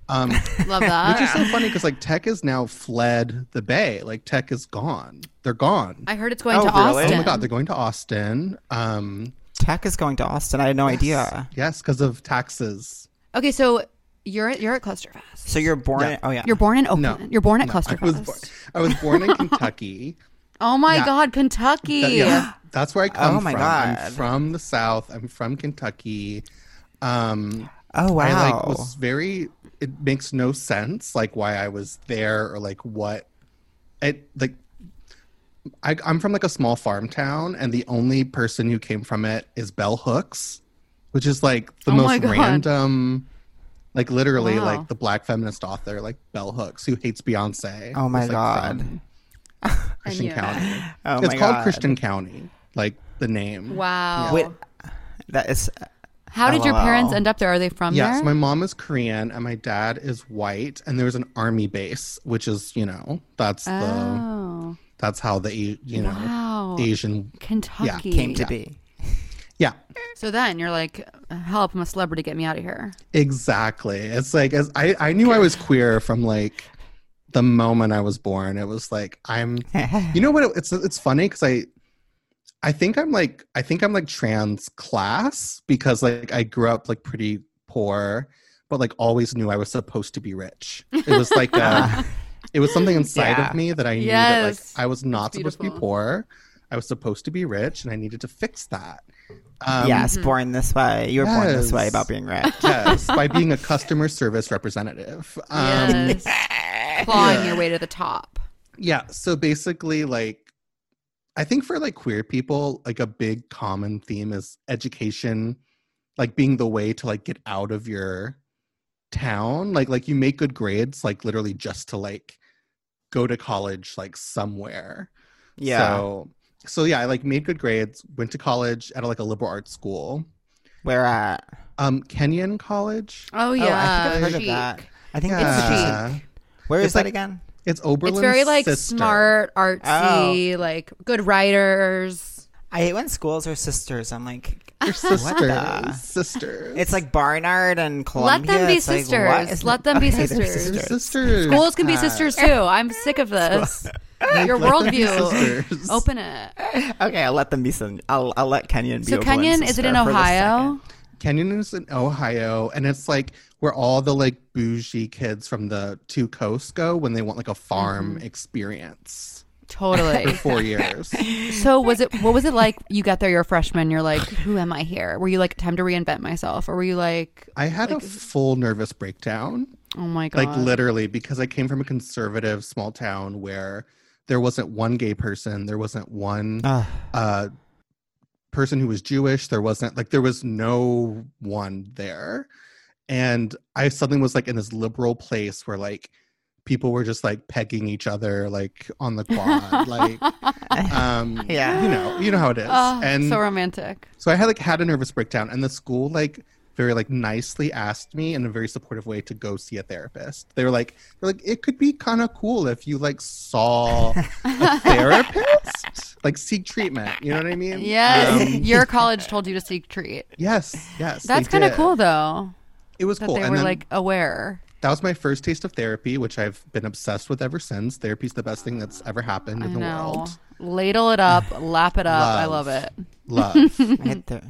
[SPEAKER 6] um,
[SPEAKER 3] Love that.
[SPEAKER 6] which is so funny because like tech has now fled the Bay. Like tech is gone. They're gone.
[SPEAKER 3] I heard it's going
[SPEAKER 2] Oh,
[SPEAKER 3] to
[SPEAKER 2] really?
[SPEAKER 3] Austin.
[SPEAKER 6] oh my god, they're going to Austin. Um,
[SPEAKER 2] Tech is going to Austin. I had no idea.
[SPEAKER 6] yes, because of taxes.
[SPEAKER 3] Okay, so you're at, you're at Clusterfest.
[SPEAKER 2] So you're born.
[SPEAKER 6] Yeah.
[SPEAKER 2] In, oh yeah.
[SPEAKER 3] You're born in Oakland.
[SPEAKER 6] No,
[SPEAKER 3] You're born at
[SPEAKER 6] no, I was,
[SPEAKER 3] Clusterfest.
[SPEAKER 6] born, I was born in Kentucky.
[SPEAKER 3] Oh my
[SPEAKER 6] Yeah.
[SPEAKER 3] God, Kentucky!
[SPEAKER 6] That- yeah, that's where I come
[SPEAKER 2] Oh my
[SPEAKER 6] from.
[SPEAKER 2] God.
[SPEAKER 6] I'm from the South. I'm from Kentucky. Um,
[SPEAKER 2] oh wow.
[SPEAKER 6] I like was very. It makes no sense, like why I was there or like what. It like. I, I'm from like a small farm town, and the only person who came from it is Bell Hooks, which is like the
[SPEAKER 3] Oh
[SPEAKER 6] most random, like literally
[SPEAKER 3] Wow.
[SPEAKER 6] like the black feminist author, like Bell Hooks, who hates Beyonce.
[SPEAKER 2] Oh my
[SPEAKER 6] is, like,
[SPEAKER 2] God.
[SPEAKER 6] from Christian. County.
[SPEAKER 2] oh
[SPEAKER 6] it's
[SPEAKER 2] my
[SPEAKER 6] called
[SPEAKER 2] God.
[SPEAKER 6] Christian County, like the name.
[SPEAKER 3] Wow.
[SPEAKER 2] Wait, that is.
[SPEAKER 3] How did your parents end up there? Are they from
[SPEAKER 6] Yes,
[SPEAKER 3] there?
[SPEAKER 6] my mom is Korean and my dad is white, and there's an army base, which is you know that's the
[SPEAKER 3] oh,
[SPEAKER 6] that's how the you know
[SPEAKER 3] wow.
[SPEAKER 6] Asian
[SPEAKER 3] Kentucky
[SPEAKER 2] Came to be.
[SPEAKER 6] Yeah,
[SPEAKER 3] So then you're like, help, I'm a celebrity, get me out of here.
[SPEAKER 6] exactly. It's like as I I knew I was queer from like the moment I was born. It was like I'm. You know what? It, it's it's funny because I. I think I'm like I think I'm like trans class because like I grew up like pretty poor, but like always knew I was supposed to be rich. It was like uh, it was something inside
[SPEAKER 2] Yeah.
[SPEAKER 6] of me that I knew that like I was not
[SPEAKER 3] It's
[SPEAKER 6] supposed to be poor. I was supposed to be rich, and I needed to fix that. Um,
[SPEAKER 2] yes, born this way. You were born this way about being rich.
[SPEAKER 6] yes, by being a customer service representative. Um,
[SPEAKER 3] Yes. Clawing your way to the top.
[SPEAKER 6] yeah so basically like i think for like queer people like a big common theme is education like being the way to like get out of your town like like you make good grades like literally just to like go to college like somewhere
[SPEAKER 2] Yeah.
[SPEAKER 6] so so yeah i like made good grades went to college at like a liberal arts school
[SPEAKER 2] Where at?
[SPEAKER 6] um kenyon college
[SPEAKER 3] Oh
[SPEAKER 2] Oh, I think I've heard of that. I think
[SPEAKER 6] Yeah.
[SPEAKER 2] it's chic. Where
[SPEAKER 6] It's
[SPEAKER 2] is that
[SPEAKER 6] like-
[SPEAKER 2] again?
[SPEAKER 6] It's oberlin
[SPEAKER 3] It's very like
[SPEAKER 6] sister.
[SPEAKER 3] smart, artsy, like good writers.
[SPEAKER 2] I hate when schools are sisters. I'm like,
[SPEAKER 6] They're
[SPEAKER 2] What
[SPEAKER 6] sisters
[SPEAKER 2] the-
[SPEAKER 6] sisters
[SPEAKER 2] it's like Barnard and Columbia.
[SPEAKER 3] Let them be
[SPEAKER 2] It's like,
[SPEAKER 3] sisters.
[SPEAKER 2] what? Isn't
[SPEAKER 3] Let them be
[SPEAKER 2] okay, they're
[SPEAKER 3] sisters.
[SPEAKER 6] sisters
[SPEAKER 3] Schools can be
[SPEAKER 6] Uh,
[SPEAKER 3] sisters too. I'm sick of this. Your
[SPEAKER 6] Let them be
[SPEAKER 3] worldview.
[SPEAKER 6] sisters.
[SPEAKER 3] Open it.
[SPEAKER 2] Okay, I'll let them be. Some, I'll I'll let Kenyon be.
[SPEAKER 3] So
[SPEAKER 2] Oberlin's
[SPEAKER 3] Kenyon, is it in
[SPEAKER 2] for this
[SPEAKER 3] Ohio?
[SPEAKER 2] second.
[SPEAKER 6] Kenyon is in Ohio, and it's like where all the like bougie kids from the two coasts go when they want like a farm
[SPEAKER 3] Mm-hmm.
[SPEAKER 6] experience
[SPEAKER 3] Totally.
[SPEAKER 6] for four years.
[SPEAKER 3] So was it? What was it like? You got there, you're a freshman. You're like, who am I here? Were you like, time to reinvent myself, or were you like,
[SPEAKER 6] I had a full nervous breakdown,
[SPEAKER 3] oh my god,
[SPEAKER 6] like literally, because I came from a conservative small town where there wasn't one gay person, there wasn't one
[SPEAKER 2] Ugh.
[SPEAKER 6] uh, person who was Jewish. There wasn't like there was no one there, and I suddenly was like in this liberal place where like people were just like pegging each other like on the quad, like um,
[SPEAKER 2] Yeah.
[SPEAKER 6] you know, you know how it is,
[SPEAKER 3] Oh,
[SPEAKER 6] and
[SPEAKER 3] so romantic.
[SPEAKER 6] so I had like had a nervous breakdown, and the school like very like nicely asked me in a very supportive way to go see a therapist. They were like, they're like, it could be kind of cool if you like saw a therapist, like seek treatment. You know what I mean?
[SPEAKER 3] Yes,
[SPEAKER 6] Um,
[SPEAKER 3] your college told you to seek treat.
[SPEAKER 6] yes, yes.
[SPEAKER 3] That's kind of cool though.
[SPEAKER 6] It was
[SPEAKER 3] That
[SPEAKER 6] cool.
[SPEAKER 3] they
[SPEAKER 6] and
[SPEAKER 3] were
[SPEAKER 6] then
[SPEAKER 3] like aware.
[SPEAKER 6] that was my first taste of therapy, which I've been obsessed with ever since. Therapy's the best thing that's ever happened
[SPEAKER 3] I
[SPEAKER 6] in the
[SPEAKER 3] know.
[SPEAKER 6] world.
[SPEAKER 3] Ladle it up, lap it up. I
[SPEAKER 6] Love.
[SPEAKER 3] love it.
[SPEAKER 6] Love.
[SPEAKER 2] I had ther-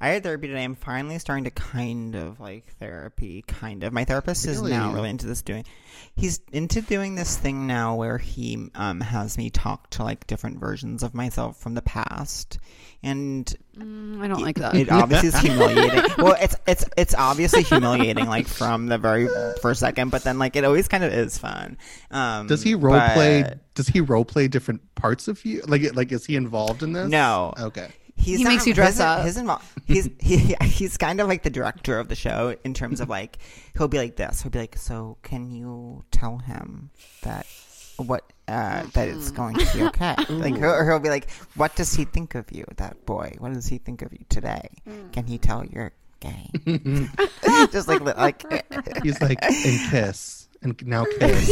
[SPEAKER 2] I had therapy today. I'm finally starting to kind of like therapy. Kind of. My therapist is now
[SPEAKER 6] Really?
[SPEAKER 2] really into this doing. He's into doing this thing now where he um has me talk to like different versions of myself from the past, and
[SPEAKER 3] Mm, I don't like that.
[SPEAKER 2] it obviously is humiliating. well, it's it's it's obviously humiliating, like from the very first second, but then like it always kind of is fun. Um,
[SPEAKER 6] Does he role play? Does he role play different parts of you? Like, like is he involved in this?
[SPEAKER 2] No.
[SPEAKER 6] Okay.
[SPEAKER 2] He's
[SPEAKER 3] He
[SPEAKER 2] not-
[SPEAKER 3] makes you dress
[SPEAKER 2] his,
[SPEAKER 3] up.
[SPEAKER 2] His invol- he's he, he's kind of like the director of the show in terms of like he'll be like this. He'll be like, "So can you tell him that what uh, that it's going to be okay?" like he'll, he'll be like, "What does he think of you, that boy? What does he think of you today? Can he tell you're gay?" Just like like
[SPEAKER 6] He's like, and kiss, and now kiss.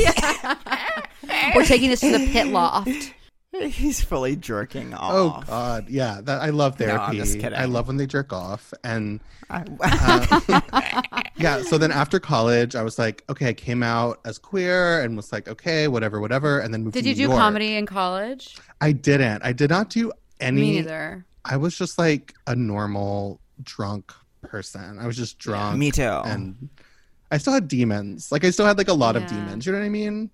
[SPEAKER 3] We're taking this to the pit loft.
[SPEAKER 2] he's fully jerking off.
[SPEAKER 6] Oh God, yeah. That I love
[SPEAKER 2] No, I'm
[SPEAKER 6] therapy.
[SPEAKER 2] just kidding.
[SPEAKER 6] I love when they jerk off, and uh, yeah. So then after college, I was like, okay, I came out as queer and was like, okay, whatever, whatever, and then moved
[SPEAKER 3] Did
[SPEAKER 6] to
[SPEAKER 3] you
[SPEAKER 6] New
[SPEAKER 3] do
[SPEAKER 6] York.
[SPEAKER 3] comedy in college?
[SPEAKER 6] I didn't. I did not do any.
[SPEAKER 3] Me neither.
[SPEAKER 6] I was just like a normal drunk person. I was just drunk.
[SPEAKER 2] Me too.
[SPEAKER 6] And I still had demons. Like I still had like a lot of demons. You know what I mean?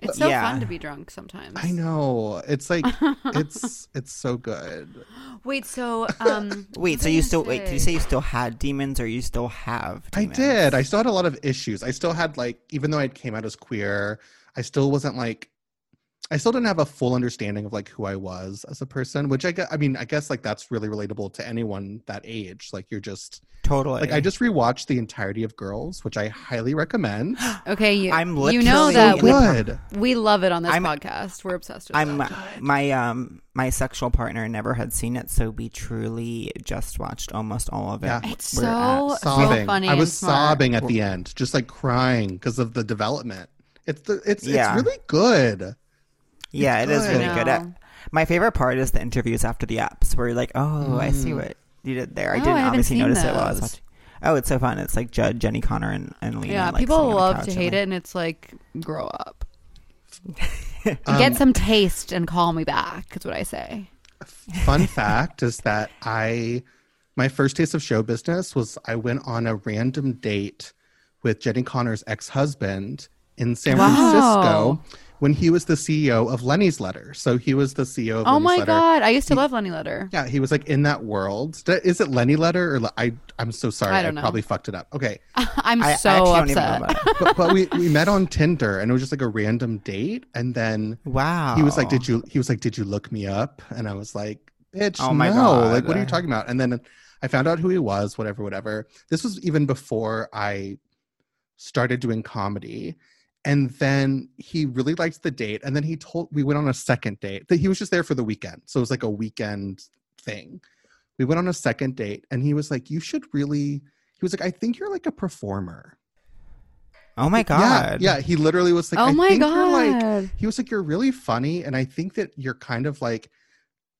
[SPEAKER 3] It's so
[SPEAKER 2] Yeah.
[SPEAKER 3] fun to be drunk sometimes.
[SPEAKER 6] I know. It's like it's it's so good.
[SPEAKER 3] Wait, so um
[SPEAKER 2] Wait, so you
[SPEAKER 3] gonna
[SPEAKER 2] still wait? Did you
[SPEAKER 3] say?
[SPEAKER 2] say you still had demons, or you still have?
[SPEAKER 6] I did. I still had a lot of issues. I still had like, even though I came out as queer, I still wasn't like, I still didn't have a full understanding of like who I was as a person. Which I guess, I mean, I guess like that's really relatable to anyone that age. Like you're just
[SPEAKER 2] totally.
[SPEAKER 6] like I just rewatched the entirety of Girls, which I highly recommend.
[SPEAKER 3] Okay, you,
[SPEAKER 2] I'm
[SPEAKER 3] you know that
[SPEAKER 2] in
[SPEAKER 3] we,
[SPEAKER 2] the
[SPEAKER 3] we love it on this
[SPEAKER 2] I'm-
[SPEAKER 3] podcast. We're obsessed with
[SPEAKER 2] I'm
[SPEAKER 3] that.
[SPEAKER 2] my um my sexual partner never had seen it, so we truly just watched almost all of it.
[SPEAKER 6] Yeah.
[SPEAKER 3] It's
[SPEAKER 2] We're
[SPEAKER 3] so-
[SPEAKER 2] at-
[SPEAKER 6] sobbing.
[SPEAKER 3] funny
[SPEAKER 6] I
[SPEAKER 3] and
[SPEAKER 6] was
[SPEAKER 3] smart.
[SPEAKER 6] sobbing at the end, just like crying because of the development. It's the it's
[SPEAKER 2] Yeah.
[SPEAKER 6] it's really good.
[SPEAKER 2] Yeah, it is
[SPEAKER 6] good.
[SPEAKER 2] really good.
[SPEAKER 3] know.
[SPEAKER 2] My favorite part is the interviews after the apps, where you're like, oh, I see
[SPEAKER 6] Mm.
[SPEAKER 2] what you did there. I
[SPEAKER 3] Oh,
[SPEAKER 2] didn't
[SPEAKER 3] I
[SPEAKER 2] obviously
[SPEAKER 3] seen
[SPEAKER 2] notice it while I was watching. Oh, it's so fun. It's like Judd, Jenni Konner, and, and Lena.
[SPEAKER 3] yeah,
[SPEAKER 2] like,
[SPEAKER 3] people
[SPEAKER 2] sitting on the
[SPEAKER 3] love
[SPEAKER 2] couch
[SPEAKER 3] to
[SPEAKER 2] and,
[SPEAKER 3] hate
[SPEAKER 2] like-
[SPEAKER 3] it, and it's like, grow up.
[SPEAKER 6] Um,
[SPEAKER 3] Get some taste and call me back. Is what I say.
[SPEAKER 6] Fun fact is that I, my first taste of show business was I went on a random date with Jenni Konner's ex husband in San
[SPEAKER 3] Wow.
[SPEAKER 6] Francisco when he was the CEO of Lenny's Letter. So he was the CEO of
[SPEAKER 3] Oh
[SPEAKER 6] Lenny's
[SPEAKER 3] my
[SPEAKER 6] Letter.
[SPEAKER 3] god, I used to love Lenny Letter.
[SPEAKER 6] Yeah, he was like in that world. D- Is it Lenny Letter or Le- I? I'm so sorry.
[SPEAKER 3] I
[SPEAKER 6] I,
[SPEAKER 3] don't know.
[SPEAKER 6] probably fucked it up. Okay,
[SPEAKER 3] I'm
[SPEAKER 2] I,
[SPEAKER 3] so
[SPEAKER 2] I actually don't even
[SPEAKER 3] upset.
[SPEAKER 2] know about it.
[SPEAKER 6] but, but we we met on Tinder and it was just like a random date, and then
[SPEAKER 2] Wow.
[SPEAKER 6] he was like, "Did you?" He was like, "Did you look me up?" And I was like, "Bitch,
[SPEAKER 2] Oh my
[SPEAKER 6] no!
[SPEAKER 2] God.
[SPEAKER 6] Like, what are you talking about?" And then I found out who he was. Whatever, whatever. This was even before I started doing comedy. And then he really liked the date. And then he told we went on a second date. That he was just there for the weekend, so it was like a weekend thing. We went on a second date, and he was like, "You should really." He was like, "I think you're like a performer."
[SPEAKER 2] Oh my god.
[SPEAKER 6] Yeah, he literally was like,
[SPEAKER 3] oh
[SPEAKER 6] I
[SPEAKER 3] my
[SPEAKER 6] think you're like
[SPEAKER 3] god.
[SPEAKER 6] he was like, You're really funny. And I think that you're kind of like,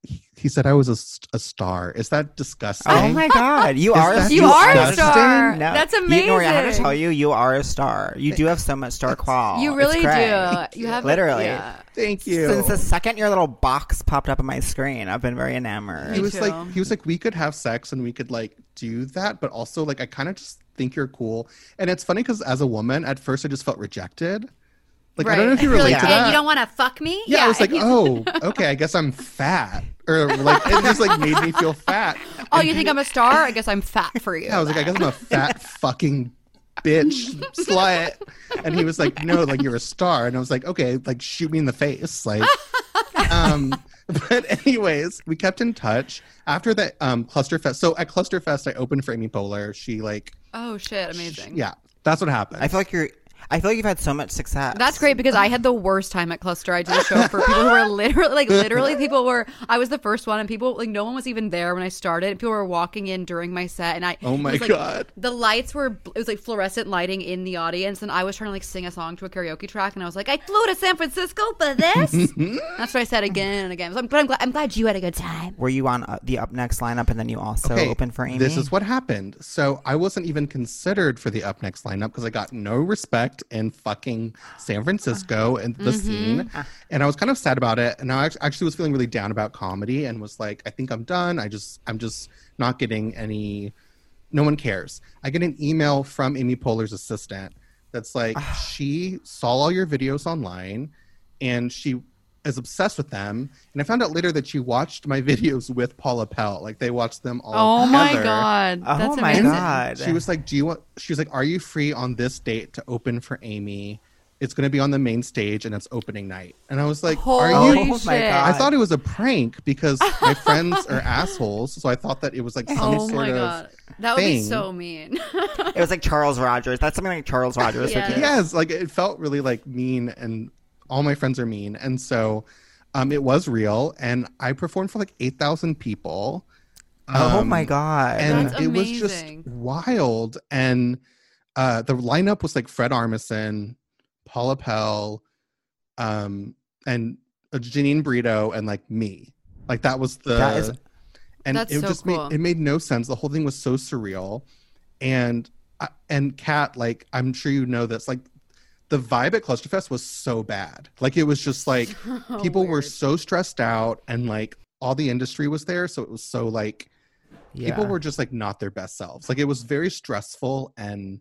[SPEAKER 6] he, he said I was a, a star. Is that disgusting?
[SPEAKER 2] Oh my god. You are.
[SPEAKER 6] that
[SPEAKER 3] You are a star.
[SPEAKER 2] No.
[SPEAKER 3] That's
[SPEAKER 2] You, Nori, I have to tell you, you are a star. You do have so much star qual.
[SPEAKER 3] You really do. You have
[SPEAKER 2] Literally.
[SPEAKER 3] Yeah.
[SPEAKER 6] Thank you.
[SPEAKER 2] Since the second your little box popped up on my screen, I've been very enamored.
[SPEAKER 6] he was
[SPEAKER 3] too.
[SPEAKER 6] like, he was like, we could have sex and we could like do that, but also like, I kind of just think you're cool. And it's funny because as a woman, at first I just felt rejected. Like, I don't know if you relate
[SPEAKER 3] like,
[SPEAKER 6] to
[SPEAKER 3] "Hey,
[SPEAKER 6] that.
[SPEAKER 3] You don't want to fuck me?
[SPEAKER 6] yeah, I was like, oh, okay, I guess I'm fat. Or like, it just like made me feel fat.
[SPEAKER 3] Oh,
[SPEAKER 6] And
[SPEAKER 3] you think I'm a star? I guess I'm fat for you.
[SPEAKER 6] Yeah, I was like, I guess I'm a fat fucking bitch slut. And he was like, No, like you're a star. And I was like, Okay, like shoot me in the face. Like um but anyways, we kept in touch after that um Clusterfest. So at Clusterfest I opened for Amy Poehler. She like
[SPEAKER 3] oh shit, amazing.
[SPEAKER 6] yeah, that's what happened.
[SPEAKER 2] I feel like you're. I feel like you've had so much success.
[SPEAKER 3] That's great because I had the worst time at Cluster. I did a show for people who were literally, like, literally, people were. I was the first one, and people, like, no one was even there when I started. People were walking in during my set, and I.
[SPEAKER 6] Oh my
[SPEAKER 3] was, like,
[SPEAKER 6] God.
[SPEAKER 3] The lights were. It was like fluorescent lighting in the audience, and I was trying to like sing a song to a karaoke track, and I was like, I flew to San Francisco for this. That's what I said again and again. So I'm, but I'm glad. I'm glad you had a good time.
[SPEAKER 2] Were you on uh, the up next lineup, and then you also
[SPEAKER 6] Okay,
[SPEAKER 2] opened for Amy?
[SPEAKER 6] This is what happened. So I wasn't even considered for the up next lineup because I got no respect in fucking San Francisco uh-huh. and the mm-hmm. scene. Ah. And I was kind of sad about it. And I actually was feeling really down about comedy and was like, I think I'm done. I just, I'm just not getting any, no one cares. I get an email from Amy Poehler's assistant that's like, she saw all your videos online and she is obsessed with them. And I found out later that she watched my videos with Paula Pell. Like they watched them all
[SPEAKER 3] Oh my
[SPEAKER 6] together.
[SPEAKER 3] god,
[SPEAKER 2] Oh
[SPEAKER 3] that's
[SPEAKER 2] my god.
[SPEAKER 6] She was like, "Do you want?" She was like, "Are you free on this date to open for Amy? It's going to be on the main stage and it's opening night." And I was like,
[SPEAKER 3] Holy
[SPEAKER 6] "Are you?"
[SPEAKER 2] Oh my
[SPEAKER 3] shit.
[SPEAKER 2] God.
[SPEAKER 6] I thought it was a prank because my friends are assholes, so I thought that it was like some
[SPEAKER 3] Oh
[SPEAKER 6] sort
[SPEAKER 3] my
[SPEAKER 6] of.
[SPEAKER 3] god, that would be so mean.
[SPEAKER 2] It was like Charles Rogers. That's something like Charles Rogers
[SPEAKER 3] Yes.
[SPEAKER 6] Yes, like it felt really like mean, and all my friends are mean, and so um, it was real. And I performed for like eight thousand people.
[SPEAKER 2] Oh
[SPEAKER 6] Um,
[SPEAKER 2] my god.
[SPEAKER 6] and
[SPEAKER 3] That's
[SPEAKER 6] it was just wild. And uh, the lineup was like Fred Armisen, Paula Pell, um, and uh, Janine Brito, and like me. Like that was the.
[SPEAKER 2] That is-
[SPEAKER 6] and
[SPEAKER 3] That's
[SPEAKER 6] it
[SPEAKER 3] so
[SPEAKER 6] just
[SPEAKER 3] cool.
[SPEAKER 6] made it made no sense. The whole thing was so surreal, and and Cat, like I'm sure you know this, like the vibe at Clusterfest was so bad. Like it was just like people were so stressed out, and like all the industry was there, so it was so like people were just like not their best selves. Like it was very stressful and pe-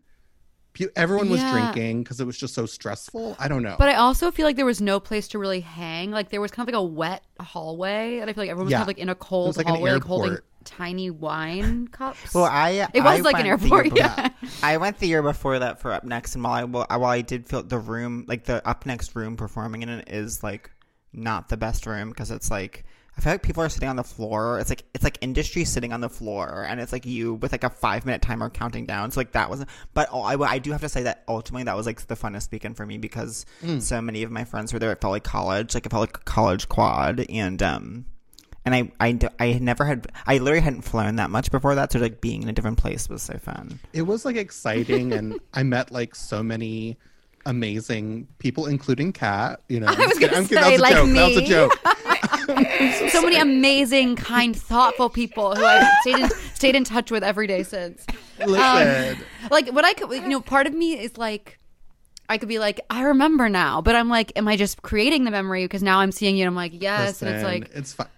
[SPEAKER 6] everyone was
[SPEAKER 3] Yeah.
[SPEAKER 6] drinking because it was just so stressful. I don't know.
[SPEAKER 3] But I also feel like there was no place to really hang. Like there was kind of like a wet hallway, and I feel like everyone was
[SPEAKER 6] Yeah.
[SPEAKER 3] kind of like in a cold
[SPEAKER 6] like
[SPEAKER 3] hallway, like holding tiny wine cups.
[SPEAKER 2] Well, I
[SPEAKER 3] It was
[SPEAKER 2] I
[SPEAKER 3] like an
[SPEAKER 2] went
[SPEAKER 3] airport,
[SPEAKER 2] before-
[SPEAKER 3] yeah.
[SPEAKER 2] I went the year before that for Up Next, and while I while I- while I did feel the room, like the Up Next room performing in it, is like not the best room because it's like I feel like people are sitting on the floor. It's like it's like industry sitting on the floor, and it's like you with like a five minute timer counting down. So like that wasn't. But I, I do have to say that ultimately that was like the funnest weekend for me because so many of my friends were there. It felt like college, like it felt like a college quad, and um. And I I I never had, I literally hadn't flown that much before that. So like being in a different place was so fun.
[SPEAKER 6] it was like exciting and I met like so many amazing people, including Cat. You know,
[SPEAKER 3] I was gonna
[SPEAKER 6] I'm
[SPEAKER 3] say,
[SPEAKER 6] that was a
[SPEAKER 3] like
[SPEAKER 6] joke. That was a joke.
[SPEAKER 3] so many amazing, kind, thoughtful people who I've stayed in stayed in touch with every day since.
[SPEAKER 6] Listen.
[SPEAKER 3] Like what I could, you know, part of me is like, I could be like, I remember now, but I'm like, am I just creating the memory because now I'm seeing you? and I'm like, yes, and it's like,
[SPEAKER 6] it's fine.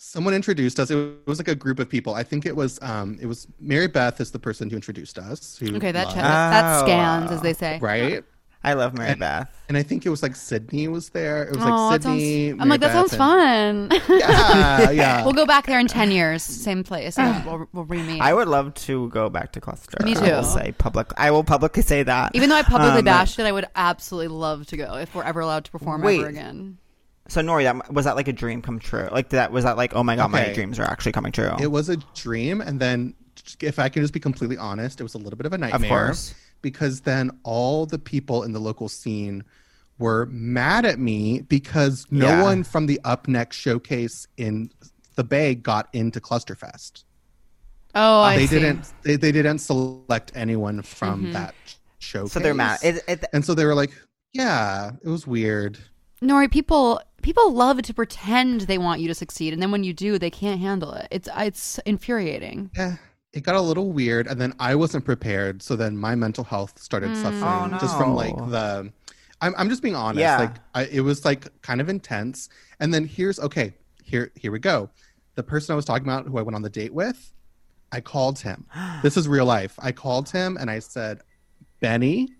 [SPEAKER 6] Someone introduced us. It was like a group of people. I think it was um it was Mary Beth is the person who introduced us. Who
[SPEAKER 3] okay, that
[SPEAKER 6] loved-
[SPEAKER 3] ch- that scans, as they say.
[SPEAKER 6] right.
[SPEAKER 2] I love Mary Beth.
[SPEAKER 6] And I think it was like Sydney was there. It was
[SPEAKER 3] Oh,
[SPEAKER 6] like
[SPEAKER 3] that sounds,
[SPEAKER 6] Sydney.
[SPEAKER 3] I'm like, that
[SPEAKER 6] Beth,
[SPEAKER 3] sounds
[SPEAKER 6] and-
[SPEAKER 3] fun.
[SPEAKER 6] Yeah, yeah.
[SPEAKER 3] we'll go back there in 10 years, same place. and we'll, we'll re-meet.
[SPEAKER 2] I would love to go back to Cluster.
[SPEAKER 3] Me
[SPEAKER 2] I
[SPEAKER 3] too.
[SPEAKER 2] will say public. I will publicly say that.
[SPEAKER 3] Even though I publicly
[SPEAKER 2] Um,
[SPEAKER 3] bashed it, I would absolutely love to go if we're ever allowed to perform
[SPEAKER 2] Wait.
[SPEAKER 3] ever again.
[SPEAKER 2] So Nori, that was that like a dream come true? Like that was that like oh my god, my dreams are actually coming true.
[SPEAKER 6] It was a dream, and then if I can just be completely honest, it was a little bit of a nightmare.
[SPEAKER 2] of course.
[SPEAKER 6] Because then all the people in the local scene were mad at me because no
[SPEAKER 2] Yeah.
[SPEAKER 6] one from the Up Next showcase in the Bay got into Clusterfest.
[SPEAKER 3] Oh, I
[SPEAKER 6] they
[SPEAKER 3] see.
[SPEAKER 6] didn't. They, they didn't select anyone from
[SPEAKER 3] Mhm.
[SPEAKER 6] that showcase.
[SPEAKER 2] So they're mad. It, it,
[SPEAKER 6] and so they were like, "Yeah, it was weird."
[SPEAKER 3] Nori, people people love to pretend they want you to succeed, and then when you do, they can't handle it. It's it's infuriating.
[SPEAKER 6] Yeah, it got a little weird, and then I wasn't prepared. So then my mental health started
[SPEAKER 3] Mm.
[SPEAKER 6] suffering
[SPEAKER 2] Oh,
[SPEAKER 6] just from like the. I'm I'm just being honest.
[SPEAKER 2] Yeah.
[SPEAKER 6] Like I, it was like kind of intense. And then here's okay. Here here we go. The person I was talking about, who I went on the date with, I called him. This is real life. I called him and I said, Benny,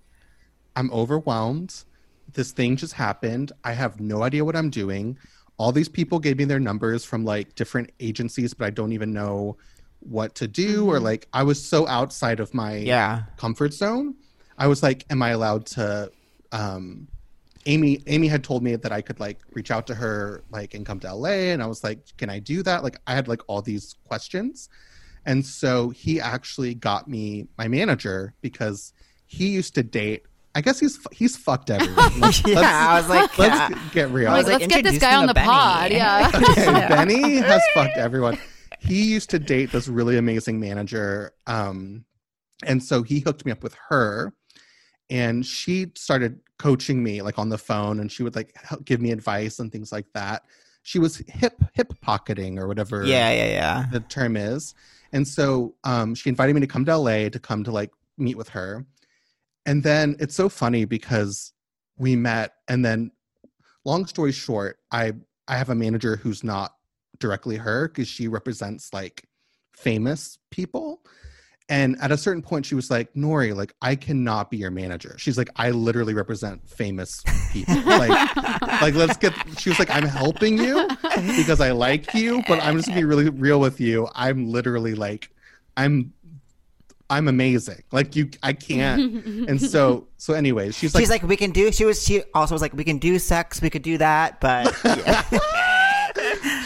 [SPEAKER 6] I'm overwhelmed. This thing just happened. I have no idea what I'm doing. All these people gave me their numbers from like different agencies, but I don't even know what to do. Or like, I was so outside of my
[SPEAKER 2] yeah.
[SPEAKER 6] comfort zone. I was like, am I allowed to? Um, Amy Amy had told me that I could like reach out to her like and come to LA, and I was like, can I do that? Like, I had like all these questions, and so he actually got me my manager because he used to date. I guess he's he's fucked everyone. Let's,
[SPEAKER 2] Yeah, I was like,
[SPEAKER 6] let's
[SPEAKER 2] yeah.
[SPEAKER 6] get real.
[SPEAKER 2] I was
[SPEAKER 3] Like,
[SPEAKER 2] like,
[SPEAKER 3] let's get this guy on the
[SPEAKER 2] Benny.
[SPEAKER 3] pod. Yeah.
[SPEAKER 6] Okay, Benny has fucked everyone. He used to date this really amazing manager. Um, and so he hooked me up with her and she started coaching me like on the phone and she would like help give me advice and things like that. She was hip hip pocketing or whatever
[SPEAKER 2] Yeah, yeah, yeah.
[SPEAKER 6] the term is. And so um, she invited me to come to LA to come to like meet with her. And then it's so funny because we met and then long story short, I I have a manager who's not directly her because she represents like famous people. And at a certain point, she was like, Nori, like, I cannot be your manager. She's like, I literally represent famous people. like, like, let's get, she was like, I'm helping you because I like you, but I'm just gonna be really real with you. I'm literally like, I'm, I'm amazing. Like, you, I can't. And so, so anyways, she's like,
[SPEAKER 2] She's like, we can do. She was. She also was like, we can do sex. We could do that, but yeah.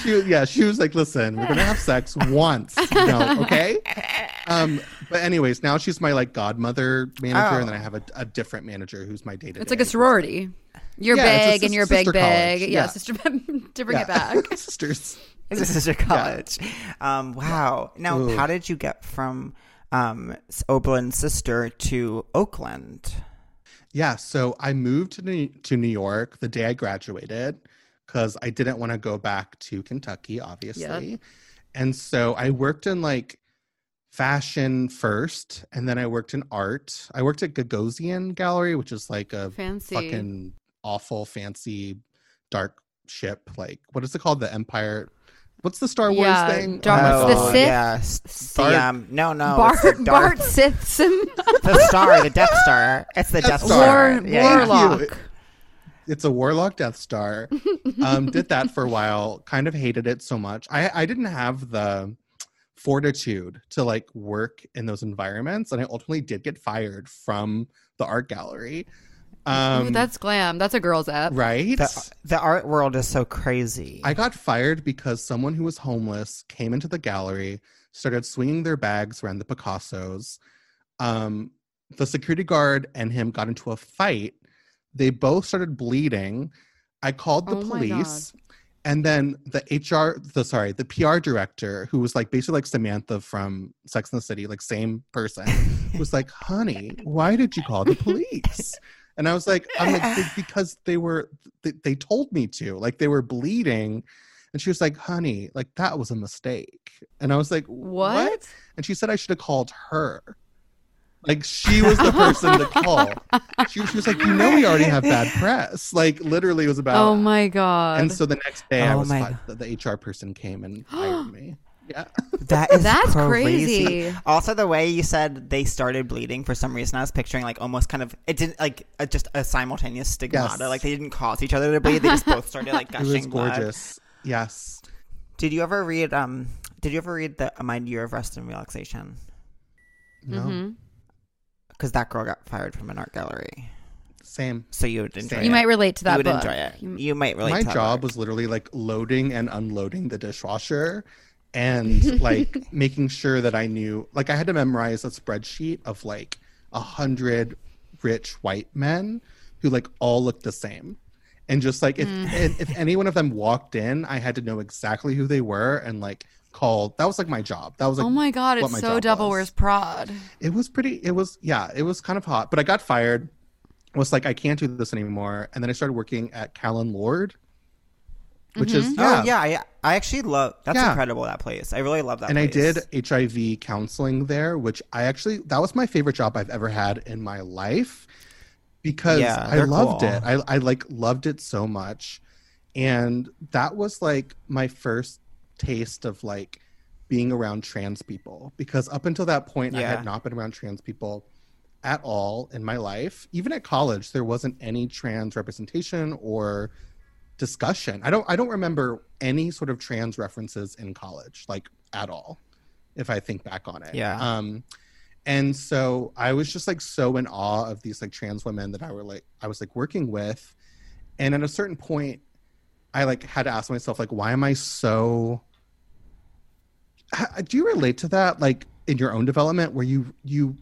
[SPEAKER 6] She, yeah, she was like, listen, we're gonna have sex once, no, okay? Um, but anyways, now she's my like godmother manager,
[SPEAKER 2] Oh.
[SPEAKER 6] and then I have a, a different manager who's my date.
[SPEAKER 3] It's like a sorority. You're
[SPEAKER 6] Yeah,
[SPEAKER 3] big and you're big, big. Yeah,
[SPEAKER 6] Yeah.
[SPEAKER 3] sister to bring it back.
[SPEAKER 6] sisters.
[SPEAKER 2] this is your college. Um, wow. Now,
[SPEAKER 6] Ooh.
[SPEAKER 2] how did you get from um, Oberlin's sister to Oakland?
[SPEAKER 6] Yeah, so I moved to New, to New York the day I graduated because I didn't want to go back to Kentucky, obviously. And so I worked in like fashion first, and then I worked in art. I worked at Gagosian Gallery, which is like a
[SPEAKER 3] Fancy.
[SPEAKER 6] fucking awful, fancy, dark ship. Like, what is it called? The Empire. What's the Star Wars
[SPEAKER 3] Yeah,
[SPEAKER 6] thing?
[SPEAKER 3] Dark-
[SPEAKER 6] Oh
[SPEAKER 3] the. Sith?
[SPEAKER 2] Yeah,
[SPEAKER 6] Bart-
[SPEAKER 2] um, no, no,
[SPEAKER 3] Bart,
[SPEAKER 2] it's the Darth-
[SPEAKER 3] Bart Sithson.
[SPEAKER 2] the star, the Death Star. It's the Death
[SPEAKER 6] Death
[SPEAKER 2] Star.
[SPEAKER 3] War,
[SPEAKER 2] Yeah, yeah.
[SPEAKER 3] Warlock.
[SPEAKER 6] it's a warlock death star um did that for a while kind of hated it so much i i didn't have the fortitude to like work in those environments and i ultimately did get fired from the art gallery um
[SPEAKER 3] Ooh, that's glam. That's a girl's app.
[SPEAKER 6] right
[SPEAKER 2] The, the art world is so crazy.
[SPEAKER 6] i got fired because someone who was homeless came into the gallery started swinging their bags around the picassos um the security guard and him got into a fight they both started bleeding i called the
[SPEAKER 3] Oh
[SPEAKER 6] police and then the hr the sorry the pr director who was like basically like samantha from sex and the city like same person was like honey why did you call the police and i was like i'm like because they were they, they told me to like they were bleeding And she was like, honey, like that was a mistake. And I was like,
[SPEAKER 3] What?
[SPEAKER 6] And she said I should have called her. Like she was the person to call. She, she was like, you know, we already have bad press. Like literally, it was about.
[SPEAKER 3] Oh my god.
[SPEAKER 6] And so the next day, I
[SPEAKER 2] Oh
[SPEAKER 6] was
[SPEAKER 2] my
[SPEAKER 6] fi- the, the HR person came and hired me. Yeah,
[SPEAKER 2] That is
[SPEAKER 3] That's
[SPEAKER 2] crazy.
[SPEAKER 3] crazy.
[SPEAKER 2] Also, the way you said they started bleeding for some reason, I was picturing like almost kind of it didn't like a, just a simultaneous stigmata.
[SPEAKER 6] Yes.
[SPEAKER 2] Like they didn't cause each other to bleed; they just both started like gushing.
[SPEAKER 6] it
[SPEAKER 2] gushing
[SPEAKER 6] was
[SPEAKER 2] blood.
[SPEAKER 6] gorgeous. Yes.
[SPEAKER 2] Did you ever read um? Did you ever read the My Year of Rest and Relaxation?
[SPEAKER 6] No.
[SPEAKER 3] Mhm.
[SPEAKER 2] Because that girl got fired from an art gallery,
[SPEAKER 6] Same.
[SPEAKER 2] so you would enjoy
[SPEAKER 6] Same.
[SPEAKER 2] it.
[SPEAKER 3] You might relate to that
[SPEAKER 2] you would
[SPEAKER 3] book.
[SPEAKER 2] enjoy it.
[SPEAKER 3] You-
[SPEAKER 2] You might relate.
[SPEAKER 6] My
[SPEAKER 2] to
[SPEAKER 6] job
[SPEAKER 2] book.
[SPEAKER 6] was literally like loading and unloading the dishwasher and like making sure that I knew like I had to memorize a spreadsheet of like a hundred rich white men who like all looked the same. And just like if mm. and if any one of them walked in, I had to know exactly who they were and like call that was like my job. That was like
[SPEAKER 3] oh my god,
[SPEAKER 6] what
[SPEAKER 3] it's
[SPEAKER 6] my
[SPEAKER 3] so
[SPEAKER 6] double
[SPEAKER 3] Devil
[SPEAKER 6] was.
[SPEAKER 3] Wears Prod.
[SPEAKER 6] it was pretty it was yeah it was kind of hot but i got fired I was like i can't do this anymore and then i started working at Callen-Lorde which is mm-hmm. oh, yeah,
[SPEAKER 2] Oh yeah, I, I actually love. That's
[SPEAKER 6] Yeah.
[SPEAKER 2] incredible. That place. I really love that.
[SPEAKER 6] and i did hiv counseling there which i actually that was my favorite job i've ever had in my life because
[SPEAKER 2] Yeah,
[SPEAKER 6] i loved
[SPEAKER 2] cool.
[SPEAKER 6] it I, I like loved it so much and that was like my first taste of like being around trans people. Because up until that point i had not been around trans people at all in my life. Even at college there wasn't any trans representation or discussion. I don't i don't remember any sort of trans references in college like at all if i think back on it.
[SPEAKER 2] Yeah.
[SPEAKER 6] um and so i was just like so in awe of these like trans women that i were like i was like working with. And at a certain point i like had to ask myself like why am i so do you relate to that like in your own development where you you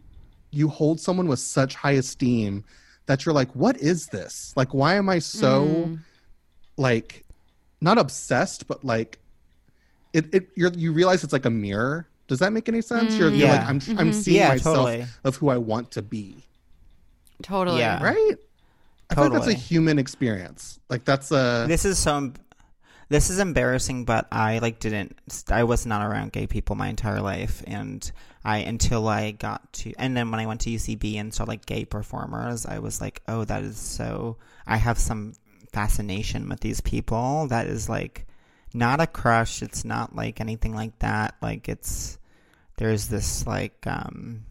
[SPEAKER 6] you hold someone with such high esteem that you're like what is this like why am i so
[SPEAKER 3] Mm.
[SPEAKER 6] like not obsessed but like it, it you're, you realize it's like a mirror does that make any sense you're, you're like i'm, I'm
[SPEAKER 3] Mhm.
[SPEAKER 6] seeing
[SPEAKER 2] Yeah,
[SPEAKER 6] myself
[SPEAKER 2] totally.
[SPEAKER 6] of who i want to be
[SPEAKER 3] Totally.
[SPEAKER 2] Yeah.
[SPEAKER 6] right i feel like that's a human experience like that's a
[SPEAKER 2] This is so. This is embarrassing, but I like didn't. I was not around gay people my entire life, and I until I got to, and then when I went to UCB and saw like gay performers, I was like, oh, that is so. I have some fascination with these people. That is like not a crush. It's not like anything like that. Like it's there's this like um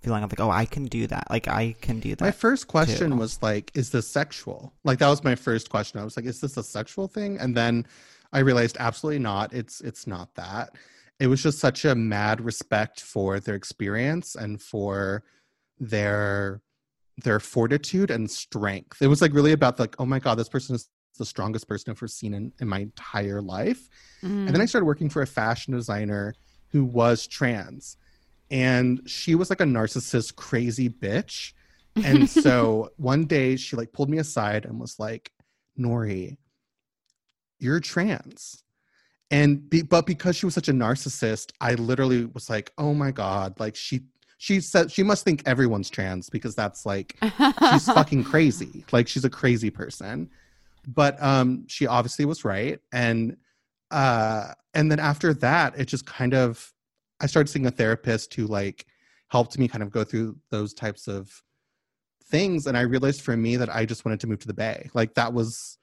[SPEAKER 2] feeling of like, oh, I can do that. Like I can do that.
[SPEAKER 6] My first question
[SPEAKER 2] too.
[SPEAKER 6] was like, is this sexual? Like that was my first question. I was like, is this a sexual thing? And then I realized absolutely not. It's it's not that. It was just such a mad respect for their experience and for their their fortitude and strength. It was like really about like, oh my God, this person is the strongest person I've ever seen in, in my entire life.
[SPEAKER 3] Mm.
[SPEAKER 6] And then I started working for a fashion designer who was trans. And she was like a narcissist, crazy bitch. And so one day she like pulled me aside and was like, Nori, you're trans. And be, but because she was such a narcissist, I literally was like, oh my God, like she she said she must think everyone's trans because that's like she's fucking crazy. Like she's a crazy person. But um she obviously was right. And uh and then after that, it just kind of I started seeing a therapist who like helped me kind of go through those types of things. And I realized for me that I just wanted to move to the Bay. Like that was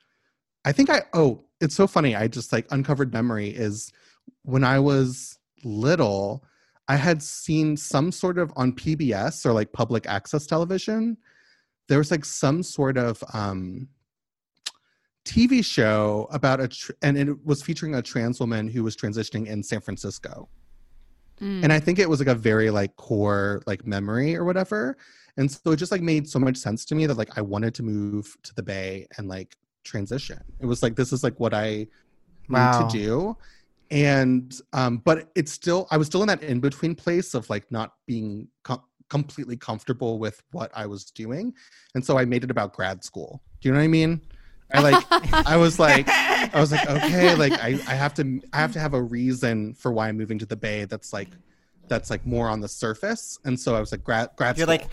[SPEAKER 6] I think I oh, it's so funny. I just like uncovered memory is when I was little, I had seen some sort of on PBS or like public access television. There was like some sort of um TV show about a tr- and it was featuring a trans woman who was transitioning in San Francisco.
[SPEAKER 3] Mm.
[SPEAKER 6] And I think it was like a very like core like memory or whatever. And so it just like made so much sense to me that like I wanted to move to the Bay and like transition. It was like this is like what I
[SPEAKER 2] Wow.
[SPEAKER 6] need to do. And um but it's still I was still in that in between place of like not being com- completely comfortable with what I was doing. And so I made it about grad school. Do you know what I mean? I like I was like I was like, okay, like I, I have to I have to have a reason for why I'm moving to the Bay that's like that's like more on the surface. And so I was like grad grad
[SPEAKER 2] You're
[SPEAKER 6] school.
[SPEAKER 2] like,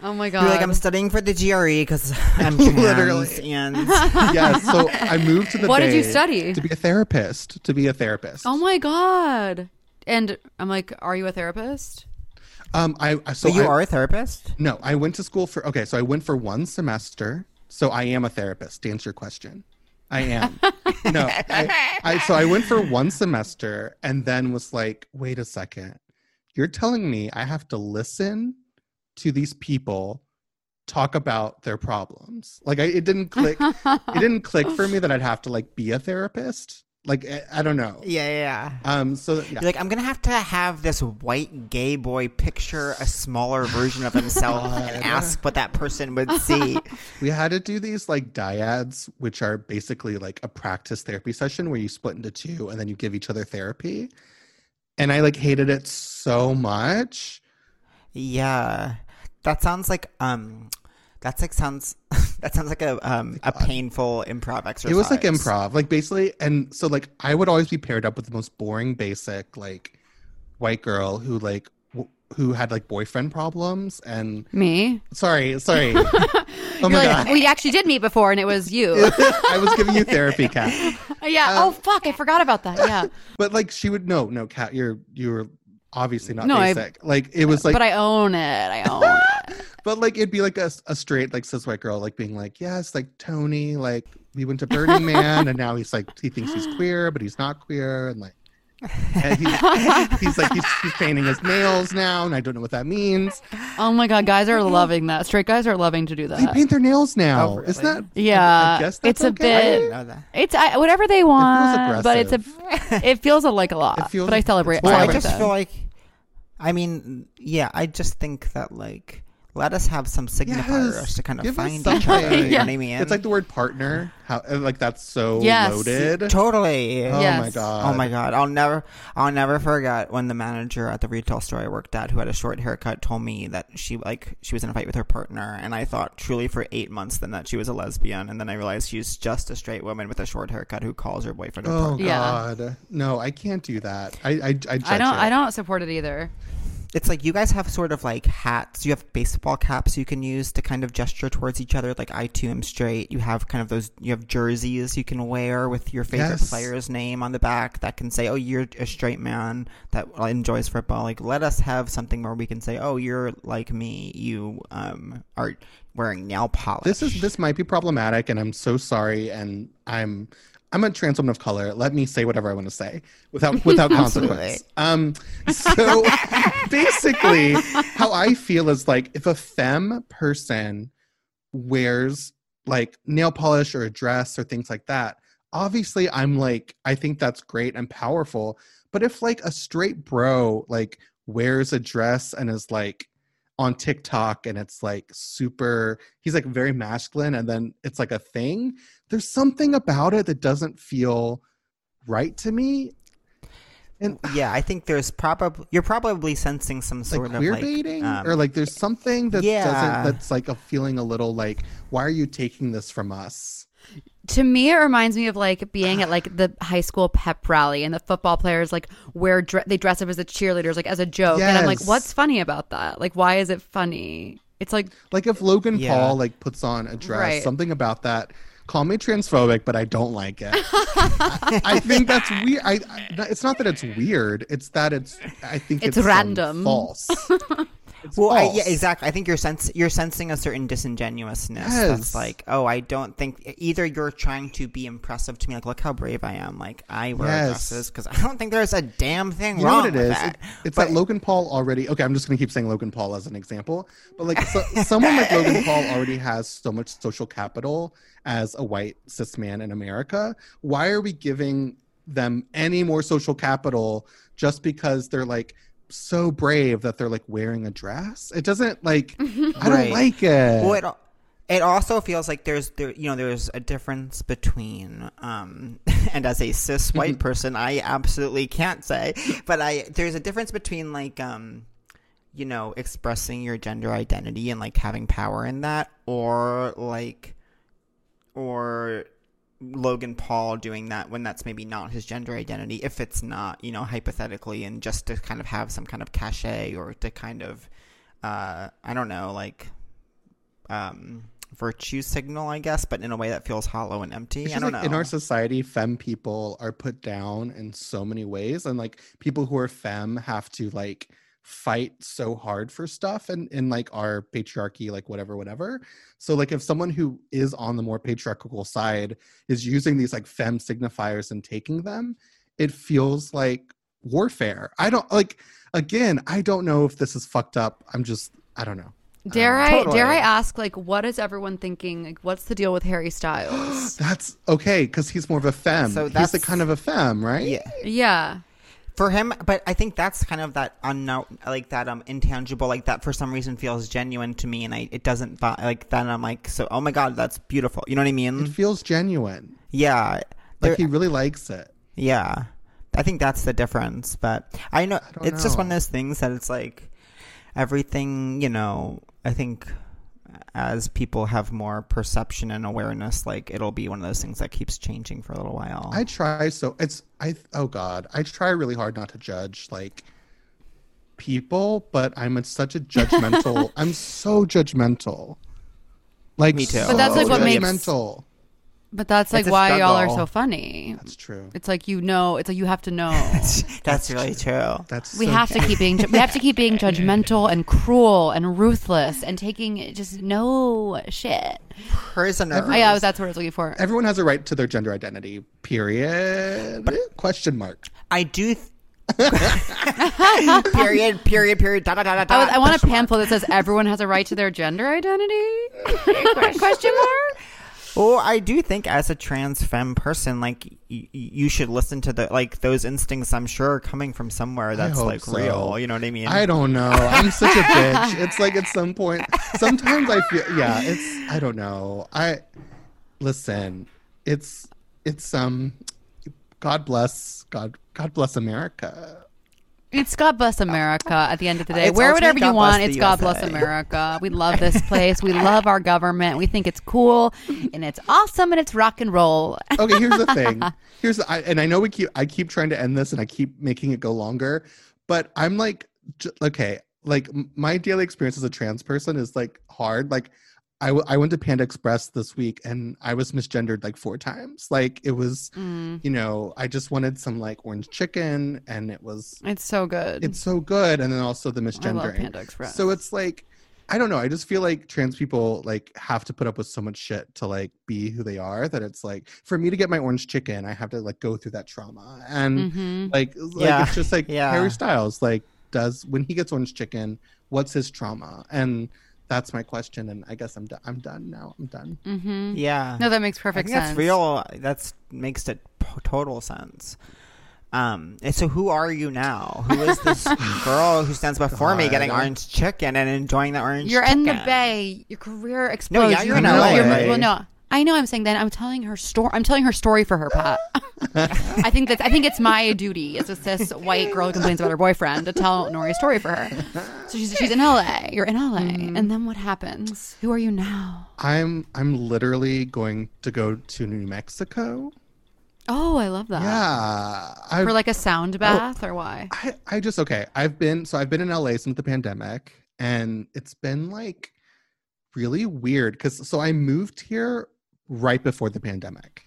[SPEAKER 3] Oh my god.
[SPEAKER 2] You're like, I'm studying for the GRE because I'm trans
[SPEAKER 6] Literally.
[SPEAKER 2] and
[SPEAKER 6] yes. So I moved to the
[SPEAKER 3] What did you study?
[SPEAKER 6] To be a therapist. To be a therapist.
[SPEAKER 3] oh my god. And I'm like, are you a therapist?
[SPEAKER 6] Um, I I- so
[SPEAKER 2] so you
[SPEAKER 6] I-
[SPEAKER 2] are a therapist.
[SPEAKER 6] No, I went to school for okay, so I went for one semester. So I am a therapist, to answer your question. I am. no, I, I so I went for one semester and then was like, wait a second. You're telling me I have to listen to these people talk about their problems. Like I, it didn't click it didn't click for me that I'd have to like be a therapist. Like I, I don't know.
[SPEAKER 2] Yeah, yeah.
[SPEAKER 6] Um so yeah.
[SPEAKER 2] Like, I'm gonna have to have this white gay boy picture a smaller version of himself and ask what that person would see.
[SPEAKER 6] We had to do these like dyads, which are basically like a practice therapy session where you split into two and then you give each other therapy. And I like hated it so much.
[SPEAKER 2] Yeah, that sounds like um, that's like sounds that sounds like a um a painful improv exercise.
[SPEAKER 6] It was like improv, like basically. And so like I would always be paired up with the most boring, basic like white girl who like w- who had like boyfriend problems. And
[SPEAKER 3] Me?
[SPEAKER 6] sorry, sorry. oh
[SPEAKER 3] You're
[SPEAKER 6] my
[SPEAKER 3] like,
[SPEAKER 6] god.
[SPEAKER 3] we actually did meet before, and it was you.
[SPEAKER 6] I was giving you therapy, Cat.
[SPEAKER 3] yeah. oh fuck, I forgot about that. Yeah.
[SPEAKER 6] But like she would no, no, Cat, you're you're obviously not
[SPEAKER 3] No, I-
[SPEAKER 6] basic. like it was like
[SPEAKER 3] but I own it. I own it.
[SPEAKER 6] But like it'd be like a, a straight like cis white girl like being like, yes, like Tony, like we went to Burning Man, and now he's like he thinks he's queer, but he's not queer, and like he's, he's like he's, he's painting his nails now, and I don't know what that means.
[SPEAKER 3] Oh my god, guys are loving that. Straight guys are loving to do that.
[SPEAKER 6] They
[SPEAKER 3] that.
[SPEAKER 6] paint their nails now.
[SPEAKER 2] Oh, really?
[SPEAKER 6] Isn't that?
[SPEAKER 3] Yeah,
[SPEAKER 6] I guess
[SPEAKER 3] it's
[SPEAKER 6] that's
[SPEAKER 3] a
[SPEAKER 6] okay.
[SPEAKER 2] I
[SPEAKER 3] bit-
[SPEAKER 2] didn't know that.
[SPEAKER 3] It's I, whatever they want, but it's a it feels like a lot.
[SPEAKER 6] It feels-
[SPEAKER 3] but I celebrate.
[SPEAKER 6] it's
[SPEAKER 3] I
[SPEAKER 2] Well, I just feel like, I mean, yeah, I just think that like let us have some signifiers
[SPEAKER 6] Yes,
[SPEAKER 2] to kind of
[SPEAKER 6] give
[SPEAKER 2] find each
[SPEAKER 6] something.
[SPEAKER 2] other. You
[SPEAKER 3] Yeah.
[SPEAKER 2] know what I mean?
[SPEAKER 6] It's like the word partner. How like that's so
[SPEAKER 3] Yes.
[SPEAKER 6] loaded.
[SPEAKER 2] totally.
[SPEAKER 6] Oh
[SPEAKER 3] Yes.
[SPEAKER 6] Oh my god.
[SPEAKER 2] Oh my god! I'll never, I'll never forget when the manager at the retail store I worked at, who had a short haircut, told me that she like she was in a fight with her partner, and I thought truly for eight months then that she was a lesbian, and then I realized she's just a straight woman with a short haircut who calls her boyfriend her
[SPEAKER 6] Oh
[SPEAKER 2] partner.
[SPEAKER 3] Yeah.
[SPEAKER 6] god. No, I can't do that. I I I, judge
[SPEAKER 3] I don't.
[SPEAKER 6] it.
[SPEAKER 3] I don't support it either.
[SPEAKER 2] It's like you guys have sort of like hats. You have baseball caps you can use to kind of gesture towards each other. Like I too am straight. You have kind of those. You have jerseys you can wear with your favorite
[SPEAKER 6] Yes.
[SPEAKER 2] player's name on the back that can say, "Oh, you're a straight man that enjoys football." Like let us have something where we can say, "Oh, you're like me. You um are wearing nail polish."
[SPEAKER 6] this is this might be problematic and i'm so sorry and i'm i'm a trans woman of color let me say whatever i want to say without without consequence um so basically how i feel is like if a femme person wears like nail polish or a dress or things like that obviously i'm like i think that's great and powerful but if like a straight bro like wears a dress and is like on TikTok and it's like super he's like very masculine and then it's like a thing. There's something about it that doesn't feel right to me. And
[SPEAKER 2] yeah, I think there's probably you're probably sensing some
[SPEAKER 6] like
[SPEAKER 2] sort
[SPEAKER 6] queer
[SPEAKER 2] of like
[SPEAKER 6] baiting
[SPEAKER 2] um,
[SPEAKER 6] or like there's something that
[SPEAKER 2] yeah.
[SPEAKER 6] doesn't that's like a feeling a little like why are you taking this from us?
[SPEAKER 3] To me, it reminds me of like being at like the high school pep rally, and the football players like wear dre- they dress up as the cheerleaders, like as a joke, and I'm like, what's funny about that? Like, why is it funny? It's like
[SPEAKER 6] Like if Logan
[SPEAKER 2] Yeah.
[SPEAKER 6] Paul like puts on a dress,
[SPEAKER 3] Right.
[SPEAKER 6] something about that. Call me transphobic, but I don't like it. I, I think that's weird. I, I, it's not that it's weird. It's that it's. I think
[SPEAKER 3] It's
[SPEAKER 6] it's, um,
[SPEAKER 3] random.
[SPEAKER 6] false. It's
[SPEAKER 2] Well, I, yeah, exactly. I think you're sens- you're sensing a certain disingenuousness.
[SPEAKER 6] Yes.
[SPEAKER 2] That's like, oh, I don't think either you're trying to be impressive to me, like, look how brave I am, like I wear
[SPEAKER 6] Yes.
[SPEAKER 2] dresses because I don't think there's a damn thing
[SPEAKER 6] You know
[SPEAKER 2] wrong
[SPEAKER 6] what it
[SPEAKER 2] with
[SPEAKER 6] is?
[SPEAKER 2] that.
[SPEAKER 6] It- it's
[SPEAKER 2] But-
[SPEAKER 6] that Logan Paul already. Okay, I'm just gonna keep saying Logan Paul as an example, but like so, someone like Logan Paul already has so much social capital as a white cis man in America. Why are we giving them any more social capital just because they're like so brave that they're like wearing a dress? It doesn't like. I don't like it.
[SPEAKER 2] Well, it, it also feels like there's there you know there's a difference between um and as a cis white person I absolutely can't say but I there's a difference between like um you know expressing your gender identity and like having power in that or like or Logan Paul doing that when that's maybe not his gender identity if it's not you know hypothetically and just to kind of have some kind of cachet or to kind of uh I don't know like um, virtue signal, I guess, but in a way that feels hollow and empty.
[SPEAKER 6] It's
[SPEAKER 2] I don't
[SPEAKER 6] like
[SPEAKER 2] know.
[SPEAKER 6] in our society, femme people are put down in so many ways, and like people who are femme have to like fight so hard for stuff and in like our patriarchy like whatever whatever so like if someone who is on the more patriarchal side is using these like fem signifiers and taking them it feels like warfare i don't like again i don't know if this is fucked up i'm just i don't know
[SPEAKER 3] Dare I
[SPEAKER 2] totally.
[SPEAKER 3] dare I ask like what is everyone thinking? Like what's the deal with Harry Styles?
[SPEAKER 6] that's okay because he's more of a femme
[SPEAKER 2] So
[SPEAKER 6] he's
[SPEAKER 2] that's-
[SPEAKER 6] a kind of a femme right
[SPEAKER 2] yeah.
[SPEAKER 3] yeah.
[SPEAKER 2] For him but i think that's kind of that unknown like that um intangible like that for some reason feels genuine to me and i it doesn't like then i'm like so oh my god that's beautiful. You know what i mean?
[SPEAKER 6] It feels genuine.
[SPEAKER 2] Yeah.
[SPEAKER 6] Like
[SPEAKER 2] There-
[SPEAKER 6] he really likes it.
[SPEAKER 2] Yeah. I think that's the difference but i know
[SPEAKER 6] don't
[SPEAKER 2] it's just one of those things that it's like everything you know i think as people have more perception and awareness like it'll be one of those things that keeps changing for a little while
[SPEAKER 6] I try so it's I oh god I try really hard not to judge like people but I'm a, such a judgmental I'm so judgmental like
[SPEAKER 2] Me too.
[SPEAKER 6] so
[SPEAKER 3] But that's, like, what makes-
[SPEAKER 6] judgmental.
[SPEAKER 3] But that's like
[SPEAKER 2] It's a
[SPEAKER 3] why y'all are
[SPEAKER 2] struggle.
[SPEAKER 3] so funny.
[SPEAKER 6] that's true
[SPEAKER 3] It's like you know, it's like you have to know.
[SPEAKER 2] that's really true
[SPEAKER 6] that's
[SPEAKER 3] we
[SPEAKER 6] so
[SPEAKER 3] have to keep being we have to keep being judgmental and cruel and ruthless and taking just no shit.
[SPEAKER 2] prisoner
[SPEAKER 3] Oh, yeah, that's what I was looking for.
[SPEAKER 6] everyone has a right to their gender identity period question mark
[SPEAKER 2] I do. Th- period. Period. Period. Da, da, da, da, da,
[SPEAKER 3] I, was, I want a pamphlet that says everyone has a right to their gender identity. Question mark.
[SPEAKER 2] Well, I do think as a trans femme person, like y- you should listen to the like those instincts. I'm sure are coming from somewhere that's like
[SPEAKER 6] so.
[SPEAKER 2] real. You know what I mean?
[SPEAKER 6] I don't know I'm such a bitch it's like at some point sometimes I feel yeah it's I don't know I listen it's it's um God bless God God bless America
[SPEAKER 3] It's God bless America. At the end of the day,
[SPEAKER 2] It's
[SPEAKER 3] wear whatever you want. It's God
[SPEAKER 2] USA.
[SPEAKER 3] bless America. We love this place. We love our government. We think it's cool and it's awesome and it's rock and roll.
[SPEAKER 6] okay here's the thing here's the, I, and i know we keep i keep trying to end this and i keep making it go longer but i'm like okay like my daily experience as a trans person is like hard like I, w- I went to panda express this week and i was misgendered like four times like it was
[SPEAKER 3] Mm,
[SPEAKER 6] you know i just wanted some like orange chicken and it was
[SPEAKER 3] it's so good.
[SPEAKER 6] it's so good and then also the
[SPEAKER 3] I love
[SPEAKER 6] misgendering
[SPEAKER 3] Panda Express.
[SPEAKER 6] so it's like I don't know. I just feel like trans people like have to put up with so much shit to like be who they are that it's like for me to get my orange chicken, I have to like go through that trauma. And
[SPEAKER 3] Mhm.
[SPEAKER 6] like, like
[SPEAKER 2] Yeah.
[SPEAKER 6] it's just like
[SPEAKER 2] Yeah.
[SPEAKER 6] Harry Styles like does when he gets orange chicken, what's his trauma? And that's my question. And I guess I'm done. I'm done now. I'm done.
[SPEAKER 3] Mhm.
[SPEAKER 2] yeah.
[SPEAKER 3] No, that makes
[SPEAKER 2] I
[SPEAKER 3] perfect
[SPEAKER 2] think
[SPEAKER 3] sense.
[SPEAKER 2] that's real. That's makes it p- total sense. Um, and so who are you now? Who is this girl who stands before me getting orange chicken and enjoying the orange
[SPEAKER 3] You're in the bay. Your career explodes.
[SPEAKER 2] yeah, you're
[SPEAKER 6] in
[SPEAKER 3] know
[SPEAKER 6] LA.
[SPEAKER 3] you're- Well, no, I know. I'm saying that I'm telling her story. I'm telling her story for her, Pat. I think that's. I think it's my duty as a cis white girl who complains about her boyfriend to tell Nori's story for her. So she's she's in LA. You're in LA,
[SPEAKER 2] Mm-hmm.
[SPEAKER 3] and then what happens? Who are you now?
[SPEAKER 6] I'm I'm literally going to go to New Mexico.
[SPEAKER 3] Oh, I love that.
[SPEAKER 6] Yeah. I
[SPEAKER 3] For like a sound bath or why?
[SPEAKER 6] I, I just okay. I've been so I've been in LA since the pandemic, and it's been like really weird because so I moved here right before the pandemic.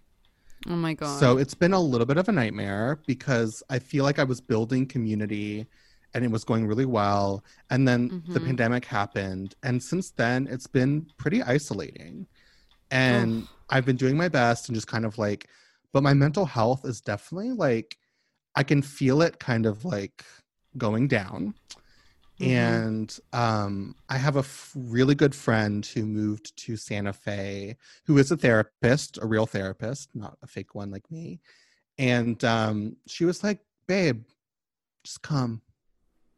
[SPEAKER 3] Oh my god.
[SPEAKER 6] So it's been a little bit of a nightmare because I feel like I was building community and it was going really well. And then the
[SPEAKER 3] Mhm.
[SPEAKER 6] pandemic happened. And since then, it's been pretty isolating. And I've been doing my best and just kind of like, but my mental health is definitely like, I can feel it kind of like going down.
[SPEAKER 3] Mhm.
[SPEAKER 6] And um, I have a f- really good friend who moved to Santa Fe, who is a therapist, a real therapist, not a fake one like me. And um, she was like, "Babe, just come,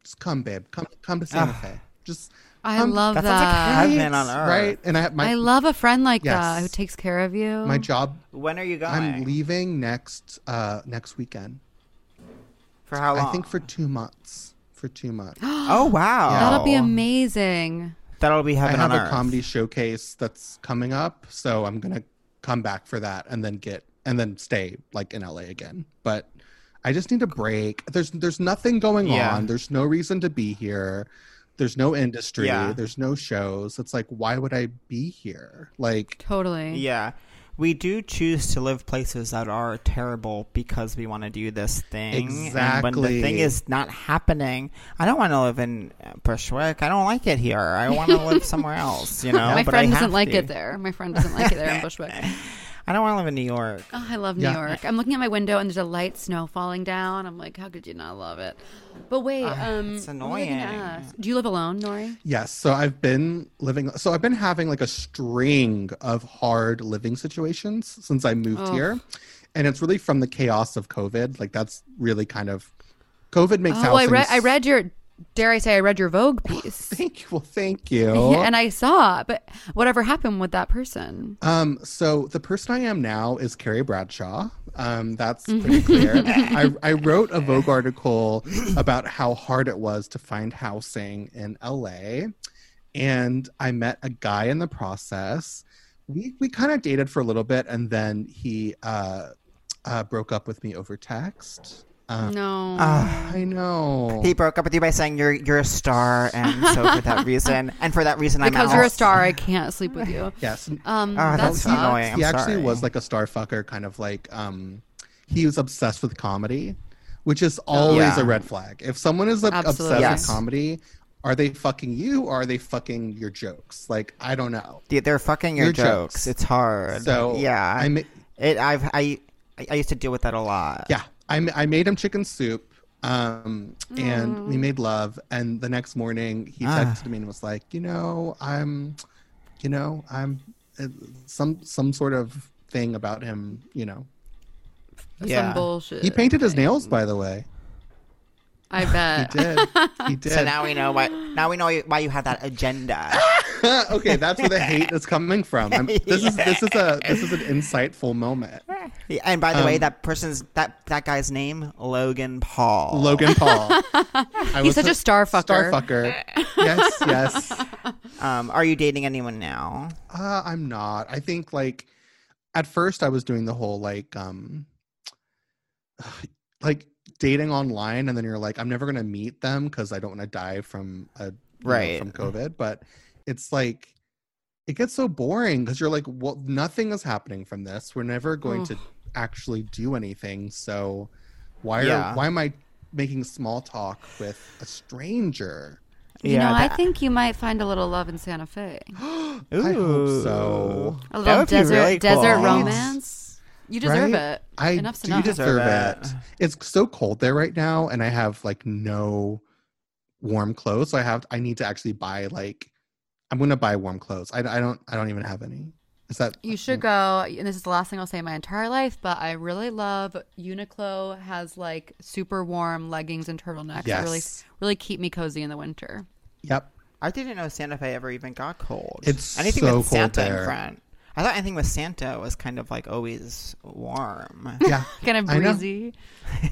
[SPEAKER 6] just come, babe, come, come to Santa
[SPEAKER 2] Ah.
[SPEAKER 6] Fe, just
[SPEAKER 3] I
[SPEAKER 6] um,
[SPEAKER 3] love
[SPEAKER 2] that
[SPEAKER 3] that.
[SPEAKER 2] like heaven on earth.
[SPEAKER 6] right." And I have my
[SPEAKER 3] I love a friend like that who takes care of you.
[SPEAKER 6] my job.
[SPEAKER 2] When are you going?
[SPEAKER 6] I'm leaving next uh next weekend.
[SPEAKER 2] for how long?
[SPEAKER 6] I think for two months. For two months.
[SPEAKER 2] Oh wow,
[SPEAKER 3] That'll be amazing.
[SPEAKER 2] That'll be
[SPEAKER 6] I
[SPEAKER 2] heaven
[SPEAKER 6] have
[SPEAKER 2] on
[SPEAKER 6] a
[SPEAKER 2] earth.
[SPEAKER 6] comedy showcase that's coming up, so I'm gonna come back for that and then get and then stay like in LA again. But I just need a break. There's there's nothing going
[SPEAKER 2] Yeah.
[SPEAKER 6] on. There's no reason to be here. there's no industry,
[SPEAKER 2] Yeah.
[SPEAKER 6] there's no shows. It's like, why would I be here? Like,
[SPEAKER 3] Totally.
[SPEAKER 2] Yeah. We do choose to live places that are terrible because we want to do this thing. And when the thing is not happening, I don't want to live in uh, Bushwick. I don't like it here. I want to live somewhere else, you know?
[SPEAKER 3] My
[SPEAKER 2] but I
[SPEAKER 3] friend doesn't like
[SPEAKER 2] to.
[SPEAKER 3] it there. My friend doesn't like it there in Bushwick.
[SPEAKER 2] I don't want to live in New York.
[SPEAKER 3] Oh, I love New
[SPEAKER 6] Yeah.
[SPEAKER 3] York. I'm looking at my window and there's a light snow falling down. I'm like, how could you not love it? But wait, um,
[SPEAKER 2] it's
[SPEAKER 3] what was I gonna
[SPEAKER 2] annoying.
[SPEAKER 3] Do you live alone, Nori?
[SPEAKER 6] yes. So I've been living, so I've been having like a string of hard living situations since I moved
[SPEAKER 3] Oh.
[SPEAKER 6] here. And it's really from the chaos of COVID. Like, that's really kind of, COVID makes
[SPEAKER 3] Oh,
[SPEAKER 6] housing.
[SPEAKER 3] I read. I
[SPEAKER 6] s-
[SPEAKER 3] read your. Dare I say I read your Vogue piece?
[SPEAKER 6] Thank you. Well, thank you.
[SPEAKER 3] Yeah, and I saw, but whatever happened with that person?
[SPEAKER 6] Um, so the person I am now is Carrie Bradshaw. Um, that's
[SPEAKER 3] Mm-hmm.
[SPEAKER 6] pretty clear. I, I wrote a Vogue article about how hard it was to find housing in LA, and I met a guy in the process. We we kind of dated for a little bit, and then he uh, uh, broke up with me over text. Um,
[SPEAKER 3] No.
[SPEAKER 2] Ah.
[SPEAKER 6] I know.
[SPEAKER 2] He broke up with you by saying you're you're a star, and so for that reason, and for that reason, I'm
[SPEAKER 3] because you're a star, I can't sleep with you.
[SPEAKER 6] yes.
[SPEAKER 3] Um,
[SPEAKER 2] Oh,
[SPEAKER 3] that
[SPEAKER 2] that's
[SPEAKER 3] sucks.
[SPEAKER 2] annoying. I'm
[SPEAKER 6] he actually was like a star fucker, kind of like um, he was obsessed with comedy, which is always
[SPEAKER 2] Yeah.
[SPEAKER 6] a red flag. If someone is like, obsessed
[SPEAKER 2] Yes.
[SPEAKER 6] with comedy, are they fucking you or are they fucking your jokes? Like I don't know.
[SPEAKER 2] They- They're fucking your,
[SPEAKER 6] Your
[SPEAKER 2] jokes.
[SPEAKER 6] jokes.
[SPEAKER 2] It's hard.
[SPEAKER 6] So
[SPEAKER 2] yeah,
[SPEAKER 6] I ma-
[SPEAKER 2] it. I've I I used to deal with that a lot.
[SPEAKER 6] yeah, I I made him chicken soup. Um, and we made love. And the next morning, he
[SPEAKER 2] Ah.
[SPEAKER 6] texted me and was like, you know, I'm, you know, I'm uh, some some sort of thing about him. You know,
[SPEAKER 2] Yeah.
[SPEAKER 3] Some bullshit.
[SPEAKER 6] he painted his nails, by the way.
[SPEAKER 3] I bet He
[SPEAKER 6] did. He did.
[SPEAKER 2] So now we know why. Now we know why you have that agenda.
[SPEAKER 6] okay, that's where the hate is coming from. I'm, this is this is a this is an insightful moment.
[SPEAKER 2] Yeah, and by the way,
[SPEAKER 6] Um,
[SPEAKER 2] that person's that that guy's name Logan Paul.
[SPEAKER 6] Logan Paul.
[SPEAKER 3] He's such a star fucker.
[SPEAKER 6] Star fucker. Yes, yes.
[SPEAKER 2] Um, are you dating anyone now?
[SPEAKER 6] Uh, I'm not. I think like at first I was doing the whole like um like dating online, and then you're like, I'm never gonna meet them because I don't want to die from a you know,
[SPEAKER 2] Right.
[SPEAKER 6] from COVID. But it's like it gets so boring because you're like, well, nothing is happening from this. We're never going to actually do anything. So why
[SPEAKER 2] Yeah.
[SPEAKER 6] are why am I making small talk with a stranger?
[SPEAKER 3] You know, I think you might find a little love in Santa Fe.
[SPEAKER 6] I hope so.
[SPEAKER 3] A little desert
[SPEAKER 2] really
[SPEAKER 3] desert
[SPEAKER 2] cool.
[SPEAKER 3] romance. You deserve
[SPEAKER 6] Right?
[SPEAKER 3] it.
[SPEAKER 6] I
[SPEAKER 3] Enough's
[SPEAKER 6] do
[SPEAKER 3] enough.
[SPEAKER 6] deserve
[SPEAKER 2] Deserve
[SPEAKER 6] it.
[SPEAKER 2] it.
[SPEAKER 6] It's so cold there right now, and I have like no warm clothes. So I have I need to actually buy like I'm gonna buy warm clothes. I, I don't I don't even have any. Is that
[SPEAKER 3] You should go, and this is the last thing I'll say in my entire life, but I really love Uniqlo has like super warm leggings and turtlenecks that really
[SPEAKER 6] Yes.
[SPEAKER 3] really keep me cozy in the winter.
[SPEAKER 6] Yep.
[SPEAKER 2] I didn't know Santa Fe ever even got cold.
[SPEAKER 6] It's
[SPEAKER 2] anything
[SPEAKER 6] so
[SPEAKER 2] with
[SPEAKER 6] cold
[SPEAKER 2] Santa
[SPEAKER 6] there.
[SPEAKER 2] in front. I thought anything with Santa was kind of like always warm.
[SPEAKER 6] Yeah.
[SPEAKER 3] Kind of breezy.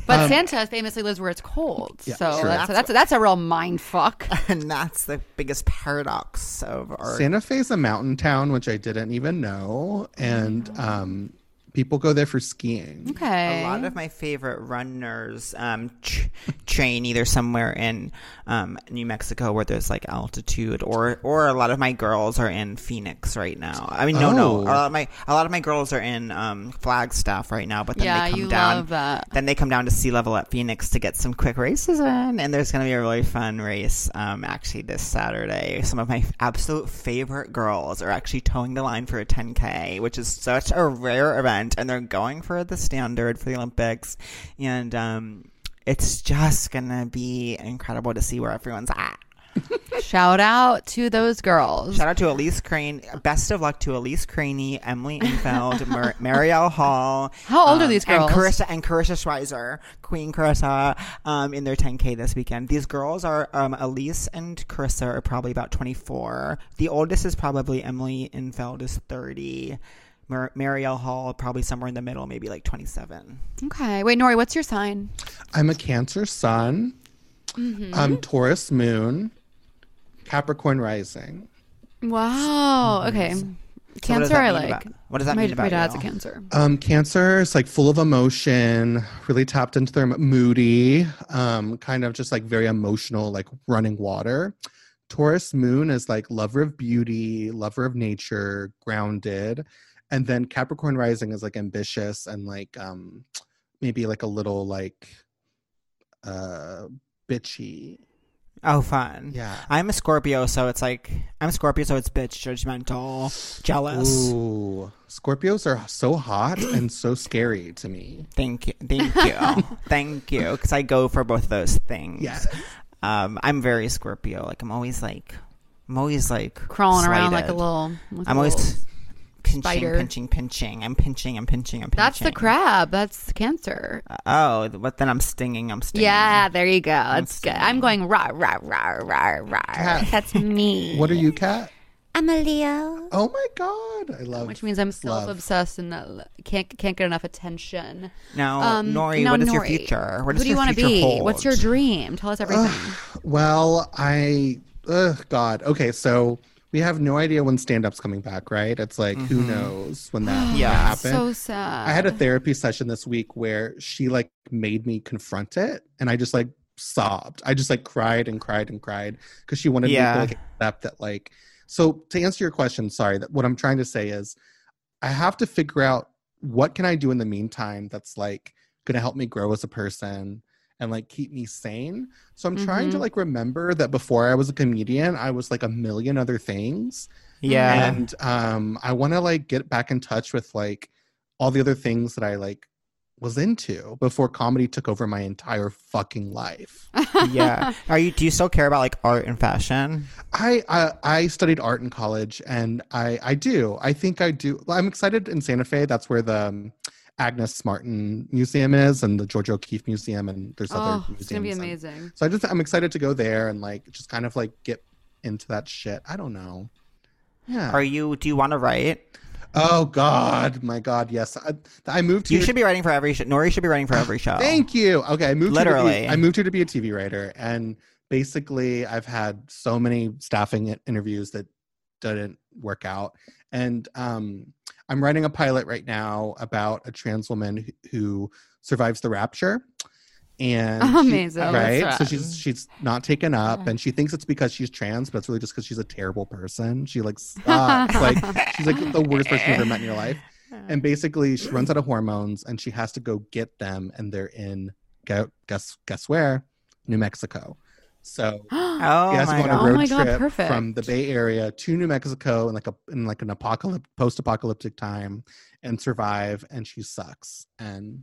[SPEAKER 3] But
[SPEAKER 6] Um,
[SPEAKER 3] Santa famously lives where it's cold.
[SPEAKER 6] Yeah,
[SPEAKER 3] so
[SPEAKER 6] true.
[SPEAKER 3] that's, that's that's a real mind fuck.
[SPEAKER 2] and that's the biggest paradox of our
[SPEAKER 6] Santa Fe's a mountain town, which I didn't even know, and um, people go there for skiing.
[SPEAKER 3] Okay.
[SPEAKER 2] A lot of my favorite runners um, ch- train either somewhere in um, New Mexico where there's like altitude, or or a lot of my girls are in Phoenix right now. I mean, no, no,
[SPEAKER 6] Oh.
[SPEAKER 2] a lot of my a lot of my girls are in um, Flagstaff right now, but then
[SPEAKER 3] yeah,
[SPEAKER 2] they come
[SPEAKER 3] you
[SPEAKER 2] down.
[SPEAKER 3] love that.
[SPEAKER 2] Then they come down to sea level at Phoenix to get some quick races in, and there's going to be a really fun race um, actually this Saturday. Some of my absolute favorite girls are actually towing the line for a 10K, which is such a rare event, and they're going for the standard for the Olympics, and um, it's just going to be incredible to see where everyone's at.
[SPEAKER 3] Shout out to those girls.
[SPEAKER 2] Shout out to Elise Crane. Best of luck to Elise Cranny, Emily Infeld, Mar- Marielle Hall.
[SPEAKER 3] How old are these girls?
[SPEAKER 2] And Karissa and Karissa Schweizer, Queen Karissa, um, in their 10K this weekend. These girls are um, Elise and Karissa are probably about 24. The oldest is probably Emily Infeld is 30. Mar- Marielle Hall probably somewhere in the middle, maybe like 27.
[SPEAKER 3] Okay. Wait, Nori, what's your sign?
[SPEAKER 6] I'm a Cancer Sun,
[SPEAKER 3] Mm-hmm.
[SPEAKER 6] um, Taurus Moon, Capricorn Rising.
[SPEAKER 3] Wow. Okay.
[SPEAKER 2] So
[SPEAKER 3] Cancer, I like.
[SPEAKER 2] about- what does that
[SPEAKER 3] my,
[SPEAKER 2] mean about
[SPEAKER 3] My dad's
[SPEAKER 2] you?
[SPEAKER 3] a Cancer.
[SPEAKER 6] Um, Cancer is like full of emotion, really tapped into their moody, um, kind of just like very emotional, like running water. Taurus moon is like lover of beauty, lover of nature, grounded. And then Capricorn rising is like ambitious and like um maybe like a little like uh bitchy.
[SPEAKER 2] Oh, fun.
[SPEAKER 6] Yeah.
[SPEAKER 2] I'm a Scorpio, so it's like I'm a Scorpio, so it's bitch, judgmental, jealous.
[SPEAKER 6] Ooh. Scorpios are so hot and so scary to me.
[SPEAKER 2] Thank you, thank you, thank you, because I go for both those things.
[SPEAKER 6] Yes.
[SPEAKER 2] Um, I'm very Scorpio. Like I'm always like, I'm always like
[SPEAKER 3] Crawling around like a little. like a
[SPEAKER 2] I'm always
[SPEAKER 3] little-
[SPEAKER 2] pinching,
[SPEAKER 3] spider.
[SPEAKER 2] pinching, pinching. I'm pinching, I'm pinching, I'm pinching.
[SPEAKER 3] That's the crab. That's cancer.
[SPEAKER 2] Oh, but then I'm stinging. I'm stinging.
[SPEAKER 3] Yeah, there you go. That's good. I'm going rah rah rah rah rah.
[SPEAKER 6] Cat.
[SPEAKER 1] That's me.
[SPEAKER 6] What are you, cat?
[SPEAKER 1] I'm a Leo.
[SPEAKER 6] Oh my god. I love
[SPEAKER 3] Which means I'm
[SPEAKER 6] love.
[SPEAKER 3] self-obsessed and can't can't get enough attention.
[SPEAKER 2] Now,
[SPEAKER 3] Um,
[SPEAKER 2] Nori,
[SPEAKER 3] now,
[SPEAKER 2] what is your
[SPEAKER 3] Nori,
[SPEAKER 2] future? What
[SPEAKER 3] Who do you
[SPEAKER 2] want to
[SPEAKER 3] be? What's your dream? Tell us everything.
[SPEAKER 6] Well, I ugh, God. Okay, so we have no idea when stand-up's coming back, right? It's like who mm-hmm. knows when that
[SPEAKER 2] Yeah.
[SPEAKER 6] yeah. happen.
[SPEAKER 3] so sad.
[SPEAKER 6] I had a therapy session this week where she like made me confront it, and I just like sobbed. I just like cried and cried and cried because she wanted
[SPEAKER 2] Yeah.
[SPEAKER 6] me to like accept that like. So to answer your question, sorry, that what I'm trying to say is, I have to figure out what can I do in the meantime that's like going to help me grow as a person and like keep me sane. So I'm trying to
[SPEAKER 3] Mhm.
[SPEAKER 6] like remember that before I was a comedian, I was like a million other things
[SPEAKER 2] Yeah.
[SPEAKER 6] and um i want to like get back in touch with like all the other things that i like was into before comedy took over my entire fucking life
[SPEAKER 2] yeah. Are you? Do you still care about like art and fashion?
[SPEAKER 6] I, I i studied art in college and i i do i think i do i'm excited in santa fe that's where the um, agnes martin museum is and the georgia o'keeffe museum and there's other
[SPEAKER 3] oh,
[SPEAKER 6] museums
[SPEAKER 3] it's gonna be
[SPEAKER 6] and-
[SPEAKER 3] amazing.
[SPEAKER 6] so i just i'm excited to go there and like just kind of like get into that shit i don't know yeah
[SPEAKER 2] Are you? Do you want to write?
[SPEAKER 6] Oh God, my God, yes. I, I moved
[SPEAKER 2] You should be writing for every show. Nori should be writing for every show.
[SPEAKER 6] Thank you. Okay, I moved Here
[SPEAKER 2] Literally.
[SPEAKER 6] to be, I moved here to be a TV writer, and basically, I've had so many staffing interviews that didn't work out, and um, I'm writing a pilot right now about a trans woman who, who survives the rapture. And she-
[SPEAKER 3] oh,
[SPEAKER 6] right?
[SPEAKER 3] That's
[SPEAKER 6] So she's she's not taken up,
[SPEAKER 3] Yeah.
[SPEAKER 6] and she thinks it's because she's trans, but it's really just because she's a terrible person. She like sucks. like she's like the worst person you've ever met in your life. And basically, she runs out of hormones, and she has to go get them, and they're in guess guess where, New Mexico. So
[SPEAKER 2] Oh
[SPEAKER 6] she has to
[SPEAKER 2] my
[SPEAKER 6] go on a
[SPEAKER 2] god.
[SPEAKER 3] Oh
[SPEAKER 6] road
[SPEAKER 3] God,
[SPEAKER 6] trip from the Bay Area to New Mexico in like a in like an apocalypse post apocalyptic time, and survive. And she sucks. And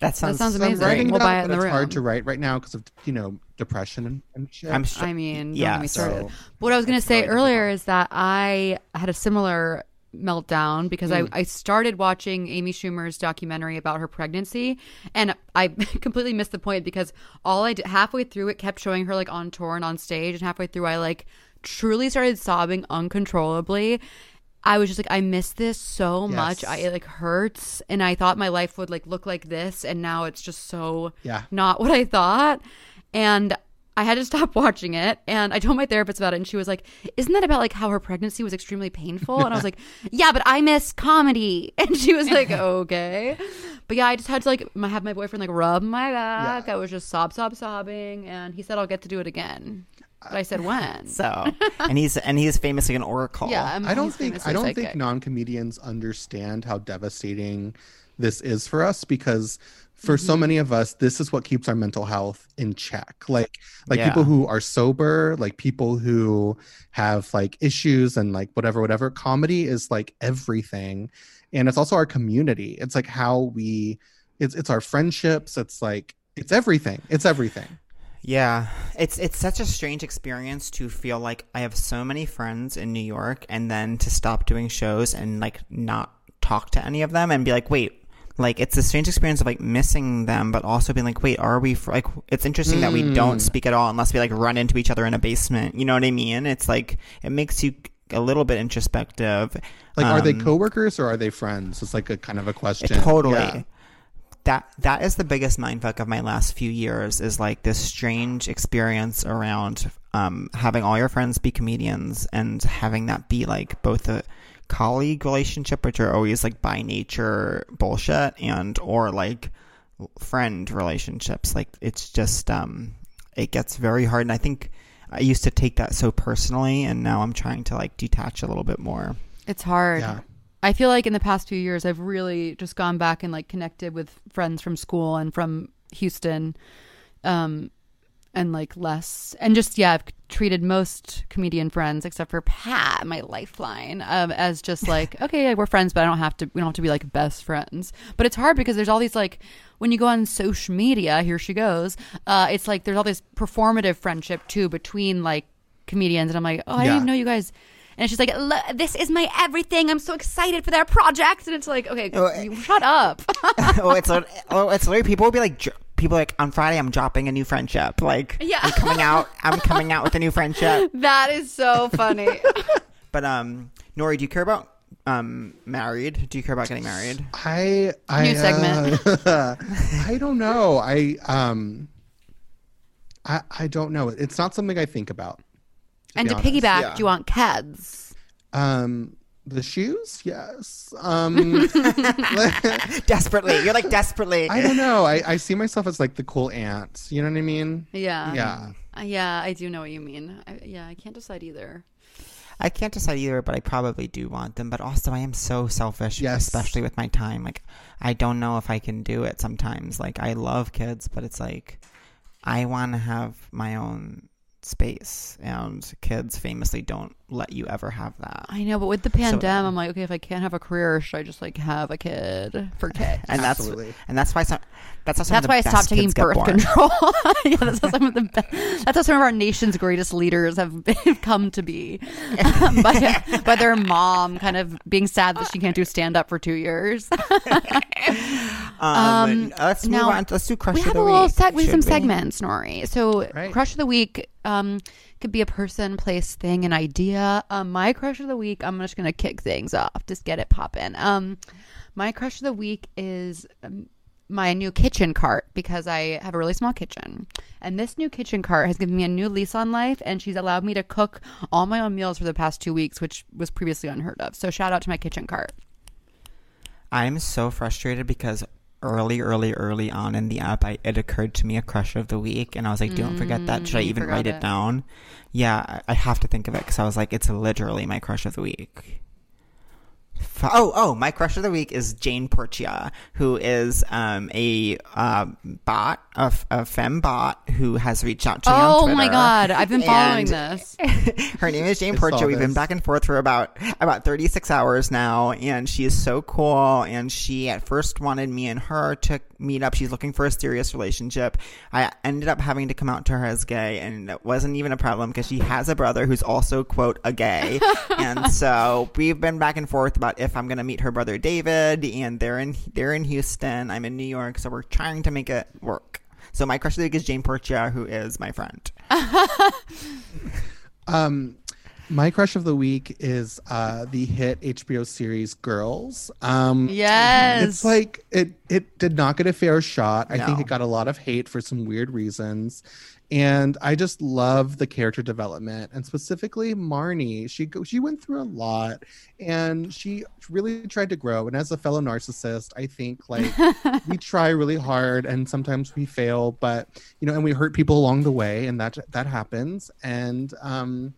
[SPEAKER 2] That sounds, that
[SPEAKER 3] sounds
[SPEAKER 6] so I'm
[SPEAKER 3] amazing. We'll
[SPEAKER 6] it
[SPEAKER 3] buy
[SPEAKER 6] out,
[SPEAKER 3] it in
[SPEAKER 6] but
[SPEAKER 3] the
[SPEAKER 6] it's hard to write right now because of you know depression and, and shit.
[SPEAKER 2] I'm sure.
[SPEAKER 3] I mean,
[SPEAKER 2] yeah,
[SPEAKER 3] me started.
[SPEAKER 6] so
[SPEAKER 3] What I was going to say earlier
[SPEAKER 6] difficult.
[SPEAKER 3] is that I had a similar meltdown because
[SPEAKER 6] Mm.
[SPEAKER 3] I, I started watching Amy Schumer's documentary about her pregnancy and I completely missed the point because all I did halfway through it kept showing her like on tour and on stage and halfway through I like truly started sobbing uncontrollably. I was just like I miss this so much. I it like hurts and I thought my life would like look like this and now it's just so
[SPEAKER 6] Yeah.
[SPEAKER 3] not what I thought. And I had to stop watching it. And I told my therapist about it. And she was like, Isn't that about like how her pregnancy was extremely painful? And I was like, Yeah, but I miss comedy. And she was like, Okay. But yeah, I just had to like my- have my boyfriend like rub my back. I was just sob, sob, sobbing. And he said, I'll get to do it again. But I said, uh, When?
[SPEAKER 2] So, and he's and he's famously an oracle.
[SPEAKER 3] yeah. I'm,
[SPEAKER 6] I don't think I don't
[SPEAKER 3] psychic.
[SPEAKER 6] think non-comedians understand how devastating this is for us because for
[SPEAKER 3] Mm-hmm.
[SPEAKER 6] so many of us this is what keeps our mental health in check. Like like
[SPEAKER 2] Yeah.
[SPEAKER 6] people who are sober like people who have like issues and like whatever whatever comedy is like everything. And it's also our community. It's like how we it's it's our friendships. It's like it's everything. It's everything.
[SPEAKER 2] Yeah, it's it's such a strange experience to feel like I have so many friends in New York, and then to stop doing shows and like not talk to any of them, and be like, wait, like it's a strange experience of like missing them, but also being like, wait, are we fr- like? It's interesting that we don't speak at all unless we like run into each other in a basement. You know what I mean? It's like it makes you a little bit introspective.
[SPEAKER 6] like are they
[SPEAKER 2] Um,
[SPEAKER 6] coworkers or are they friends it's like a kind of a question
[SPEAKER 2] Totally.
[SPEAKER 6] Yeah.
[SPEAKER 2] That that is the biggest mindfuck of my last few years is like this strange experience around um, having all your friends be comedians and having that be like both a colleague relationship, which are always like by nature bullshit, and or like friend relationships. Like it's just um, it gets very hard, and I think I used to take that so personally, and now I'm trying to like detach a little bit more.
[SPEAKER 3] It's hard.
[SPEAKER 6] Yeah.
[SPEAKER 3] I feel like in the past few years, I've really just gone back and like connected with friends from school and from Houston, um, and like less, and just yeah, I've treated most comedian friends except for Pat, my lifeline, um, as just like okay, yeah, we're friends, but I don't have to. We don't have to be like best friends. But it's hard because there's all these like when you go on social media. Here she goes. Uh, it's like there's all this performative friendship too between like comedians, and I'm like, oh, I
[SPEAKER 6] Yeah.
[SPEAKER 3] didn't know you guys. And she's like, "Look, "This is my everything. I'm so excited for that project." And it's like, "Okay, you- shut up."
[SPEAKER 2] oh, it's oh, it's literally people will be like, people like on Friday I'm dropping a new friendship. Like,
[SPEAKER 3] Yeah.
[SPEAKER 2] I'm coming out. I'm coming out with a new friendship.
[SPEAKER 3] that is so funny.
[SPEAKER 2] But um, Nori, do you care about um married? Do you care about getting married?
[SPEAKER 6] I I
[SPEAKER 3] New segment.
[SPEAKER 6] uh, I don't know. I um I I don't know. It's not something I think about.
[SPEAKER 3] and to
[SPEAKER 6] honest.
[SPEAKER 3] piggyback,
[SPEAKER 2] yeah.
[SPEAKER 3] do you want kids?
[SPEAKER 6] Um the shoes? Yes. Um
[SPEAKER 2] Desperately, you're like desperately.
[SPEAKER 6] I don't know. I, I see myself as like the cool aunt. You know what I mean?
[SPEAKER 3] Yeah,
[SPEAKER 6] Yeah.
[SPEAKER 3] Uh, yeah. I do know what you mean. I, yeah, I can't decide either.
[SPEAKER 2] I can't decide either, but I probably do want them. But also, I am so selfish,
[SPEAKER 6] Yes.
[SPEAKER 2] especially with my time. Like, I don't know if I can do it sometimes. Like, I love kids, but it's like I want to have my own space, and kids famously don't let you ever have that.
[SPEAKER 3] I know, but with the pandemic, I'm like, okay, if I can't have a career, should I just like have a kid for kids?
[SPEAKER 2] And
[SPEAKER 6] Absolutely.
[SPEAKER 2] that's and that's why some, that's how some
[SPEAKER 3] That's
[SPEAKER 2] of the
[SPEAKER 3] why I stopped taking birth control. yeah, that's how some of the be- that's how some of our nation's greatest leaders have have come to be by, by their mom kind of being sad that she can't do stand up for two years.
[SPEAKER 2] Um,
[SPEAKER 3] Um,
[SPEAKER 2] let's move
[SPEAKER 3] now,
[SPEAKER 2] on. Let's do crush
[SPEAKER 3] we
[SPEAKER 2] of
[SPEAKER 3] have
[SPEAKER 2] the
[SPEAKER 3] a little
[SPEAKER 2] week.
[SPEAKER 3] seg- we have some
[SPEAKER 2] should we?
[SPEAKER 3] segments, Nori. So,
[SPEAKER 6] Right.
[SPEAKER 3] crush of the week um, could be a person, place, thing, an idea. Um, my crush of the week, I'm just gonna kick things off, just get it popping. Um, my crush of the week is um, my new kitchen cart because I have a really small kitchen, and this new kitchen cart has given me a new lease on life, and she's allowed me to cook all my own meals for the past two weeks, which was previously unheard of. So, shout out to my kitchen cart.
[SPEAKER 2] I'm so frustrated because early, early, early on in the app, I, it occurred to me a crush of the week, and I was like, "Don't forget that." Should I
[SPEAKER 3] Mm,
[SPEAKER 2] even write it
[SPEAKER 3] it.
[SPEAKER 2] down? Yeah, I, I have to think of it because I was like, "It's literally my crush of the week." F- Oh, oh! My crush of the week is Jane Portia, who is um, a uh, bot, a, f- a femme bot who has reached out to me on
[SPEAKER 3] Oh
[SPEAKER 2] Twitter.
[SPEAKER 3] my god, I've been following
[SPEAKER 2] And-
[SPEAKER 3] this.
[SPEAKER 2] Her name is Jane
[SPEAKER 6] I
[SPEAKER 2] Portia. We've been back and forth for about about 36 hours now, and she is so cool. And she at first wanted me and her to meet up. She's looking for a serious relationship. I ended up having to come out to her as gay, and it wasn't even a problem because she has a brother who's also quote a gay. and so we've been back and forth about if I'm gonna meet her brother David, and they're in they're in Houston. I'm in New York, so we're trying to make it work. So my crush of the week is Jane Portia, who is my friend.
[SPEAKER 6] Um, my crush of the week is uh, the hit HBO series Girls. Um,
[SPEAKER 3] Yes.
[SPEAKER 6] It's like it it did not get a fair shot. I think it got a lot of hate for some weird reasons. And I just love the character development and specifically Marnie. She she went through a lot and she really tried to grow. And as a fellow narcissist, I think like we try really hard and sometimes we fail, but you know, and we hurt people along the way and that that happens. And um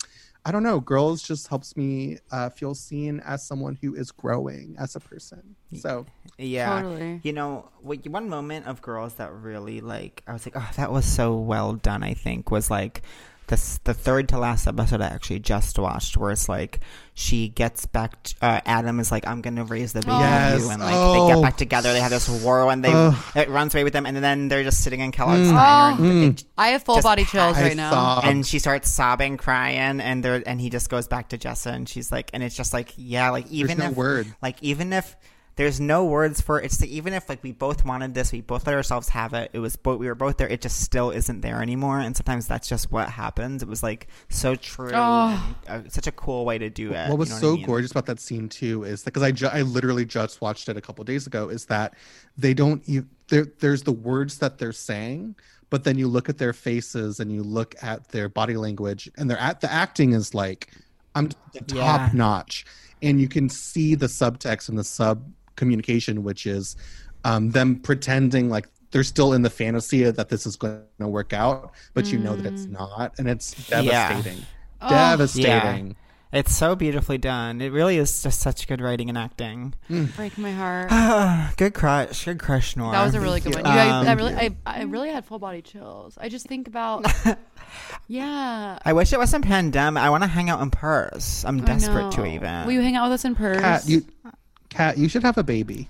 [SPEAKER 6] I don't know. Girls just helps me uh, feel seen as someone who is growing as a person. So
[SPEAKER 2] Yeah.
[SPEAKER 3] Totally.
[SPEAKER 2] You know, what- one moment of girls that really like I was like, oh, that was so well done. I think was like this the third to last episode I actually just watched, where it's like she gets back. T- uh, Adam is like, I'm gonna raise the baby,
[SPEAKER 6] Yes.
[SPEAKER 2] with and like they get
[SPEAKER 6] Oh.
[SPEAKER 2] back together. They have this war when they
[SPEAKER 6] Ugh.
[SPEAKER 2] it runs away with them, and then they're just sitting in Kellogg's
[SPEAKER 6] Mm.
[SPEAKER 2] diner. and-
[SPEAKER 6] Mm.
[SPEAKER 3] I have full body chills right now.
[SPEAKER 6] saw
[SPEAKER 2] and she starts sobbing, crying, and there, and he just goes back to Jessa, and she's like, and it's just like, yeah, like even
[SPEAKER 6] no
[SPEAKER 2] if
[SPEAKER 6] word.
[SPEAKER 2] like even if there's no words for it, it's the, even if like we both wanted this, we both let ourselves have it. It was both we were both there. It just still isn't there anymore, and sometimes that's just what happens. It was like so true,
[SPEAKER 3] Oh.
[SPEAKER 2] and, uh, such a cool way to do it.
[SPEAKER 6] what was
[SPEAKER 2] you know
[SPEAKER 6] so
[SPEAKER 2] I mean?
[SPEAKER 6] gorgeous about that scene too is because I ju- I literally just watched it a couple days ago is that they don't you there there's the words that they're saying but then you look at their faces and you look at their body language and they're at the acting is like I'm the top
[SPEAKER 2] Yeah.
[SPEAKER 6] notch and you can see the subtext and the sub communication which is um, them pretending like they're still in the fantasy that this is going to work out, but you know that it's not, and it's
[SPEAKER 2] Yeah.
[SPEAKER 6] devastating.
[SPEAKER 3] Oh.
[SPEAKER 6] Devastating.
[SPEAKER 2] It's so beautifully done. It really is just such good writing and acting.
[SPEAKER 3] Break my heart.
[SPEAKER 2] good crush. Good crush, Nori.
[SPEAKER 3] That was a really good
[SPEAKER 6] you.
[SPEAKER 3] one. You guys, I
[SPEAKER 2] Um,
[SPEAKER 3] really, I, I really had full body chills. I just think about, yeah.
[SPEAKER 2] I wish it wasn't pandemic. I want to hang out in Paris. I'm desperate to even.
[SPEAKER 3] Will you hang out with us in Purse?
[SPEAKER 6] Cat, you, Cat, you should have a baby.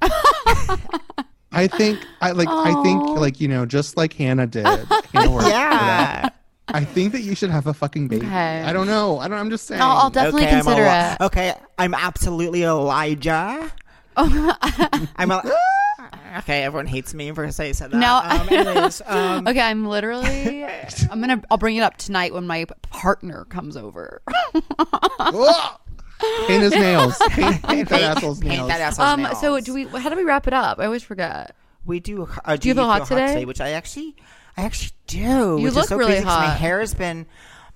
[SPEAKER 6] I think I like. I think like you know, just like Hannah did. Hannah worked for that.
[SPEAKER 2] yeah.
[SPEAKER 6] I think that you should have a fucking baby.
[SPEAKER 3] Okay.
[SPEAKER 6] I don't know. I don't. I'm just saying.
[SPEAKER 3] I'll, I'll definitely
[SPEAKER 2] okay,
[SPEAKER 3] consider
[SPEAKER 2] I'm
[SPEAKER 3] it.
[SPEAKER 2] Okay, I'm absolutely Elijah.
[SPEAKER 3] Oh,
[SPEAKER 2] I'm a- okay. Everyone hates me for saying that.
[SPEAKER 3] No.
[SPEAKER 2] Um, anyways, um,
[SPEAKER 3] okay, I'm literally. I'm gonna. I'll bring it up tonight when my partner comes over.
[SPEAKER 6] Whoa! Paint his nails. Paint, paint that asshole's
[SPEAKER 2] paint
[SPEAKER 6] nails.
[SPEAKER 2] that asshole's
[SPEAKER 3] um.
[SPEAKER 2] nails.
[SPEAKER 3] So do we? How do we wrap it up? I always forget.
[SPEAKER 2] We do. Uh,
[SPEAKER 3] Do you feel hot today?
[SPEAKER 2] Which I actually, I actually do.
[SPEAKER 3] You
[SPEAKER 2] which
[SPEAKER 3] look
[SPEAKER 2] is so
[SPEAKER 3] really
[SPEAKER 2] crazy 'cause My
[SPEAKER 3] hot.
[SPEAKER 2] hair has been,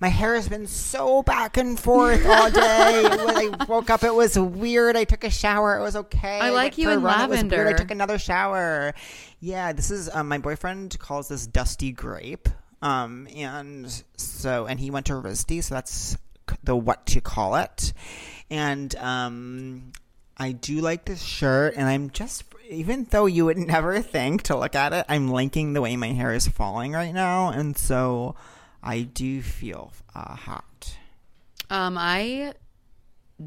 [SPEAKER 2] my hair has been so back and forth all day. when I woke up, it was weird. I took a shower. It was okay.
[SPEAKER 3] I like
[SPEAKER 2] went
[SPEAKER 3] you
[SPEAKER 2] for a
[SPEAKER 3] in
[SPEAKER 2] run, It was weird. I
[SPEAKER 3] lavender.
[SPEAKER 2] took another shower. Yeah, this is um, my boyfriend calls this dusty grape. Um, and so, and he went to RISD, so that's c- the what you call it. And um, I do like this shirt, and I'm just even though you would never think to look at it, I'm liking the way my hair is falling right now, and so I do feel uh, hot.
[SPEAKER 3] Um, I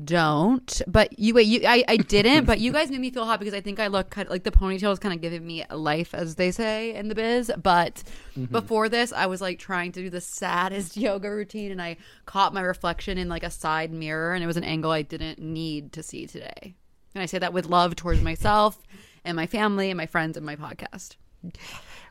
[SPEAKER 3] don't. But you wait. You, I, I didn't. but you guys made me feel hot because I think I look kind of, like the ponytail is kind of giving me life, as they say in the biz. But mm-hmm. before this, I was like trying to do the saddest yoga routine, and I caught my reflection in like a side mirror, and it was an angle I didn't need to see today. And I say that with love towards myself and my family and my friends and my podcast.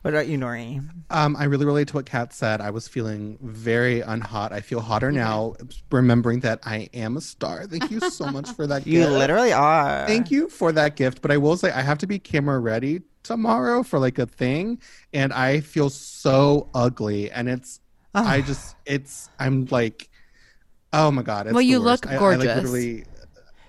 [SPEAKER 2] What about you, Nori?
[SPEAKER 6] Um, I really relate to what Cat said. I was feeling very unhot. I feel hotter now, remembering that I am a star. Thank you so much for that. Gift.
[SPEAKER 2] You
[SPEAKER 6] gift.
[SPEAKER 2] literally are.
[SPEAKER 6] Thank you for that gift. But I will say I have to be camera ready tomorrow for like a thing, and I feel so ugly. And it's. I just it's I'm like, oh my god. It's
[SPEAKER 3] Well, you
[SPEAKER 6] worst.
[SPEAKER 3] look
[SPEAKER 6] I- I,
[SPEAKER 3] gorgeous.
[SPEAKER 6] like, literally,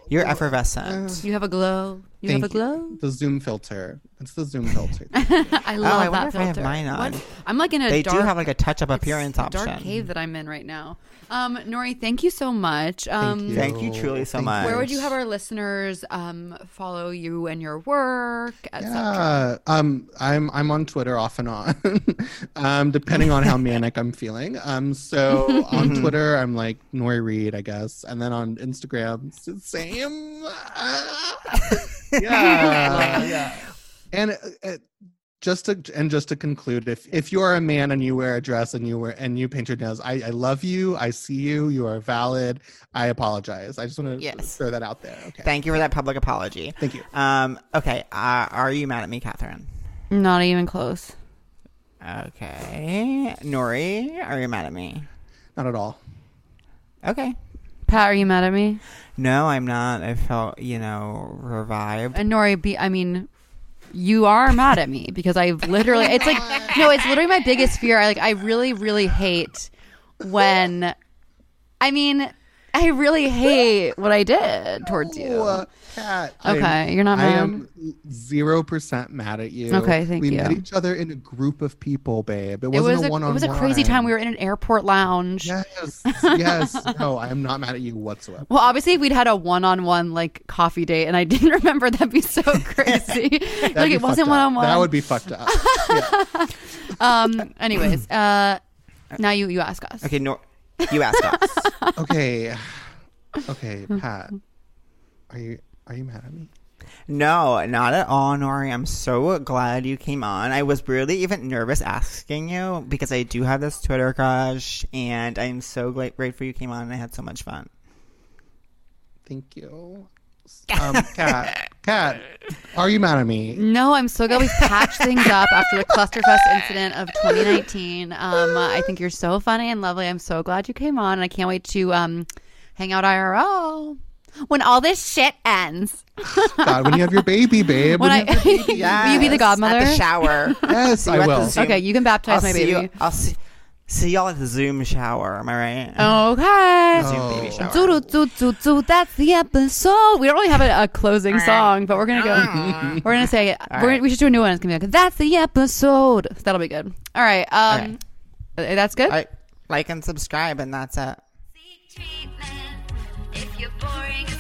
[SPEAKER 2] You're effervescent.
[SPEAKER 3] You have a glow. You
[SPEAKER 6] thank
[SPEAKER 3] have a glow.
[SPEAKER 6] The Zoom filter. It's the Zoom filter.
[SPEAKER 3] I love
[SPEAKER 2] Oh, I
[SPEAKER 3] that
[SPEAKER 2] wonder if
[SPEAKER 3] filter.
[SPEAKER 2] I have mine on.
[SPEAKER 3] What? I'm like in a
[SPEAKER 2] they
[SPEAKER 3] dark,
[SPEAKER 2] do have like a touch-up appearance
[SPEAKER 3] a
[SPEAKER 2] option.
[SPEAKER 3] dark cave that I'm in right now. Um, Nori, thank you so much. Um,
[SPEAKER 6] you.
[SPEAKER 2] Thank you truly so
[SPEAKER 6] Thank
[SPEAKER 2] much.
[SPEAKER 3] Where would you have our listeners um, follow you and your work.
[SPEAKER 6] Yeah, um, I'm I'm on Twitter off and on, um, depending on how manic I'm feeling. Um, so on Twitter I'm like Nori Reed, I guess, and then on Instagram it's the same. Yeah, yeah. And uh, uh, just to and just to conclude, if if you are a man and you wear a dress and you wear and you paint your nails, I, I love you. I see you. You are valid. I apologize. I just want to
[SPEAKER 2] Yes.
[SPEAKER 6] throw that out there. Okay.
[SPEAKER 2] Thank you for that public apology.
[SPEAKER 6] Thank you.
[SPEAKER 2] Um, okay, uh, are you mad at me, Catherine?
[SPEAKER 3] Not even close.
[SPEAKER 2] Okay. Nori, are you mad at me?
[SPEAKER 6] Not at all.
[SPEAKER 2] Okay.
[SPEAKER 3] Pat, are you mad at me?
[SPEAKER 2] No, I'm not. I felt, you know, revived.
[SPEAKER 3] And Nori, be I mean, you are mad at me because I've literally. It's like no, it's literally my biggest fear. I like. I really, really hate when. I mean, I really hate what I did towards you.
[SPEAKER 6] Cat, I
[SPEAKER 3] Okay,
[SPEAKER 6] am-
[SPEAKER 3] you're not mad.
[SPEAKER 6] I am zero percent mad at you.
[SPEAKER 3] Okay, thank
[SPEAKER 6] we
[SPEAKER 3] you.
[SPEAKER 6] We met each other in a group of people, babe. It
[SPEAKER 3] It
[SPEAKER 6] wasn't
[SPEAKER 3] was
[SPEAKER 6] a
[SPEAKER 3] a,
[SPEAKER 6] one
[SPEAKER 3] it was a crazy time. We were in an airport lounge.
[SPEAKER 6] Yes, yes. no, I am not mad at you whatsoever.
[SPEAKER 3] Well, obviously, if we'd had a one-on-one like coffee date, and I didn't remember, that'd be so crazy. Like it wasn't
[SPEAKER 6] fucked up.
[SPEAKER 3] one-on-one.
[SPEAKER 6] That would be fucked up. Yeah.
[SPEAKER 3] Um. Anyways, uh, now you you ask us.
[SPEAKER 2] Okay, Nor, you asked us.
[SPEAKER 6] Okay, okay, hmm. Pat. Are you are you mad at me?
[SPEAKER 2] No, not at all, Nori. I'm so glad you came on. I was really even nervous asking you because I do have this Twitter crush, and I'm so gla- grateful you came on and I had so much fun.
[SPEAKER 6] Thank you. Um, Cat, Cat, are you mad at me?
[SPEAKER 3] No, I'm so glad we patched things up after the Clusterfest incident of 2019. Um, I think you're so funny and lovely. I'm so glad you came on, and I can't wait to um, hang out IRL when all this shit ends.
[SPEAKER 6] God, when you have your baby, babe.
[SPEAKER 3] When
[SPEAKER 6] When
[SPEAKER 3] I,
[SPEAKER 6] you have-
[SPEAKER 3] will you be the godmother?
[SPEAKER 2] At the shower.
[SPEAKER 6] yes, I will.
[SPEAKER 3] Okay, you can baptize
[SPEAKER 2] I'll
[SPEAKER 3] my
[SPEAKER 2] see
[SPEAKER 3] baby.
[SPEAKER 2] You, I'll see. See y'all at the Zoom shower. Am I right?
[SPEAKER 3] Okay.
[SPEAKER 2] Zoom baby shower.
[SPEAKER 3] Do, do, do, do, that's the episode. We don't really have a, a closing song, but we're gonna go. we're gonna say it. We're
[SPEAKER 2] right.
[SPEAKER 3] we should do a new one. It's gonna be like that's the episode. That'll be good. All right. Um, uh, that's good.
[SPEAKER 2] Like, like and subscribe, and that's it.
[SPEAKER 1] Seek treatment if you're boring as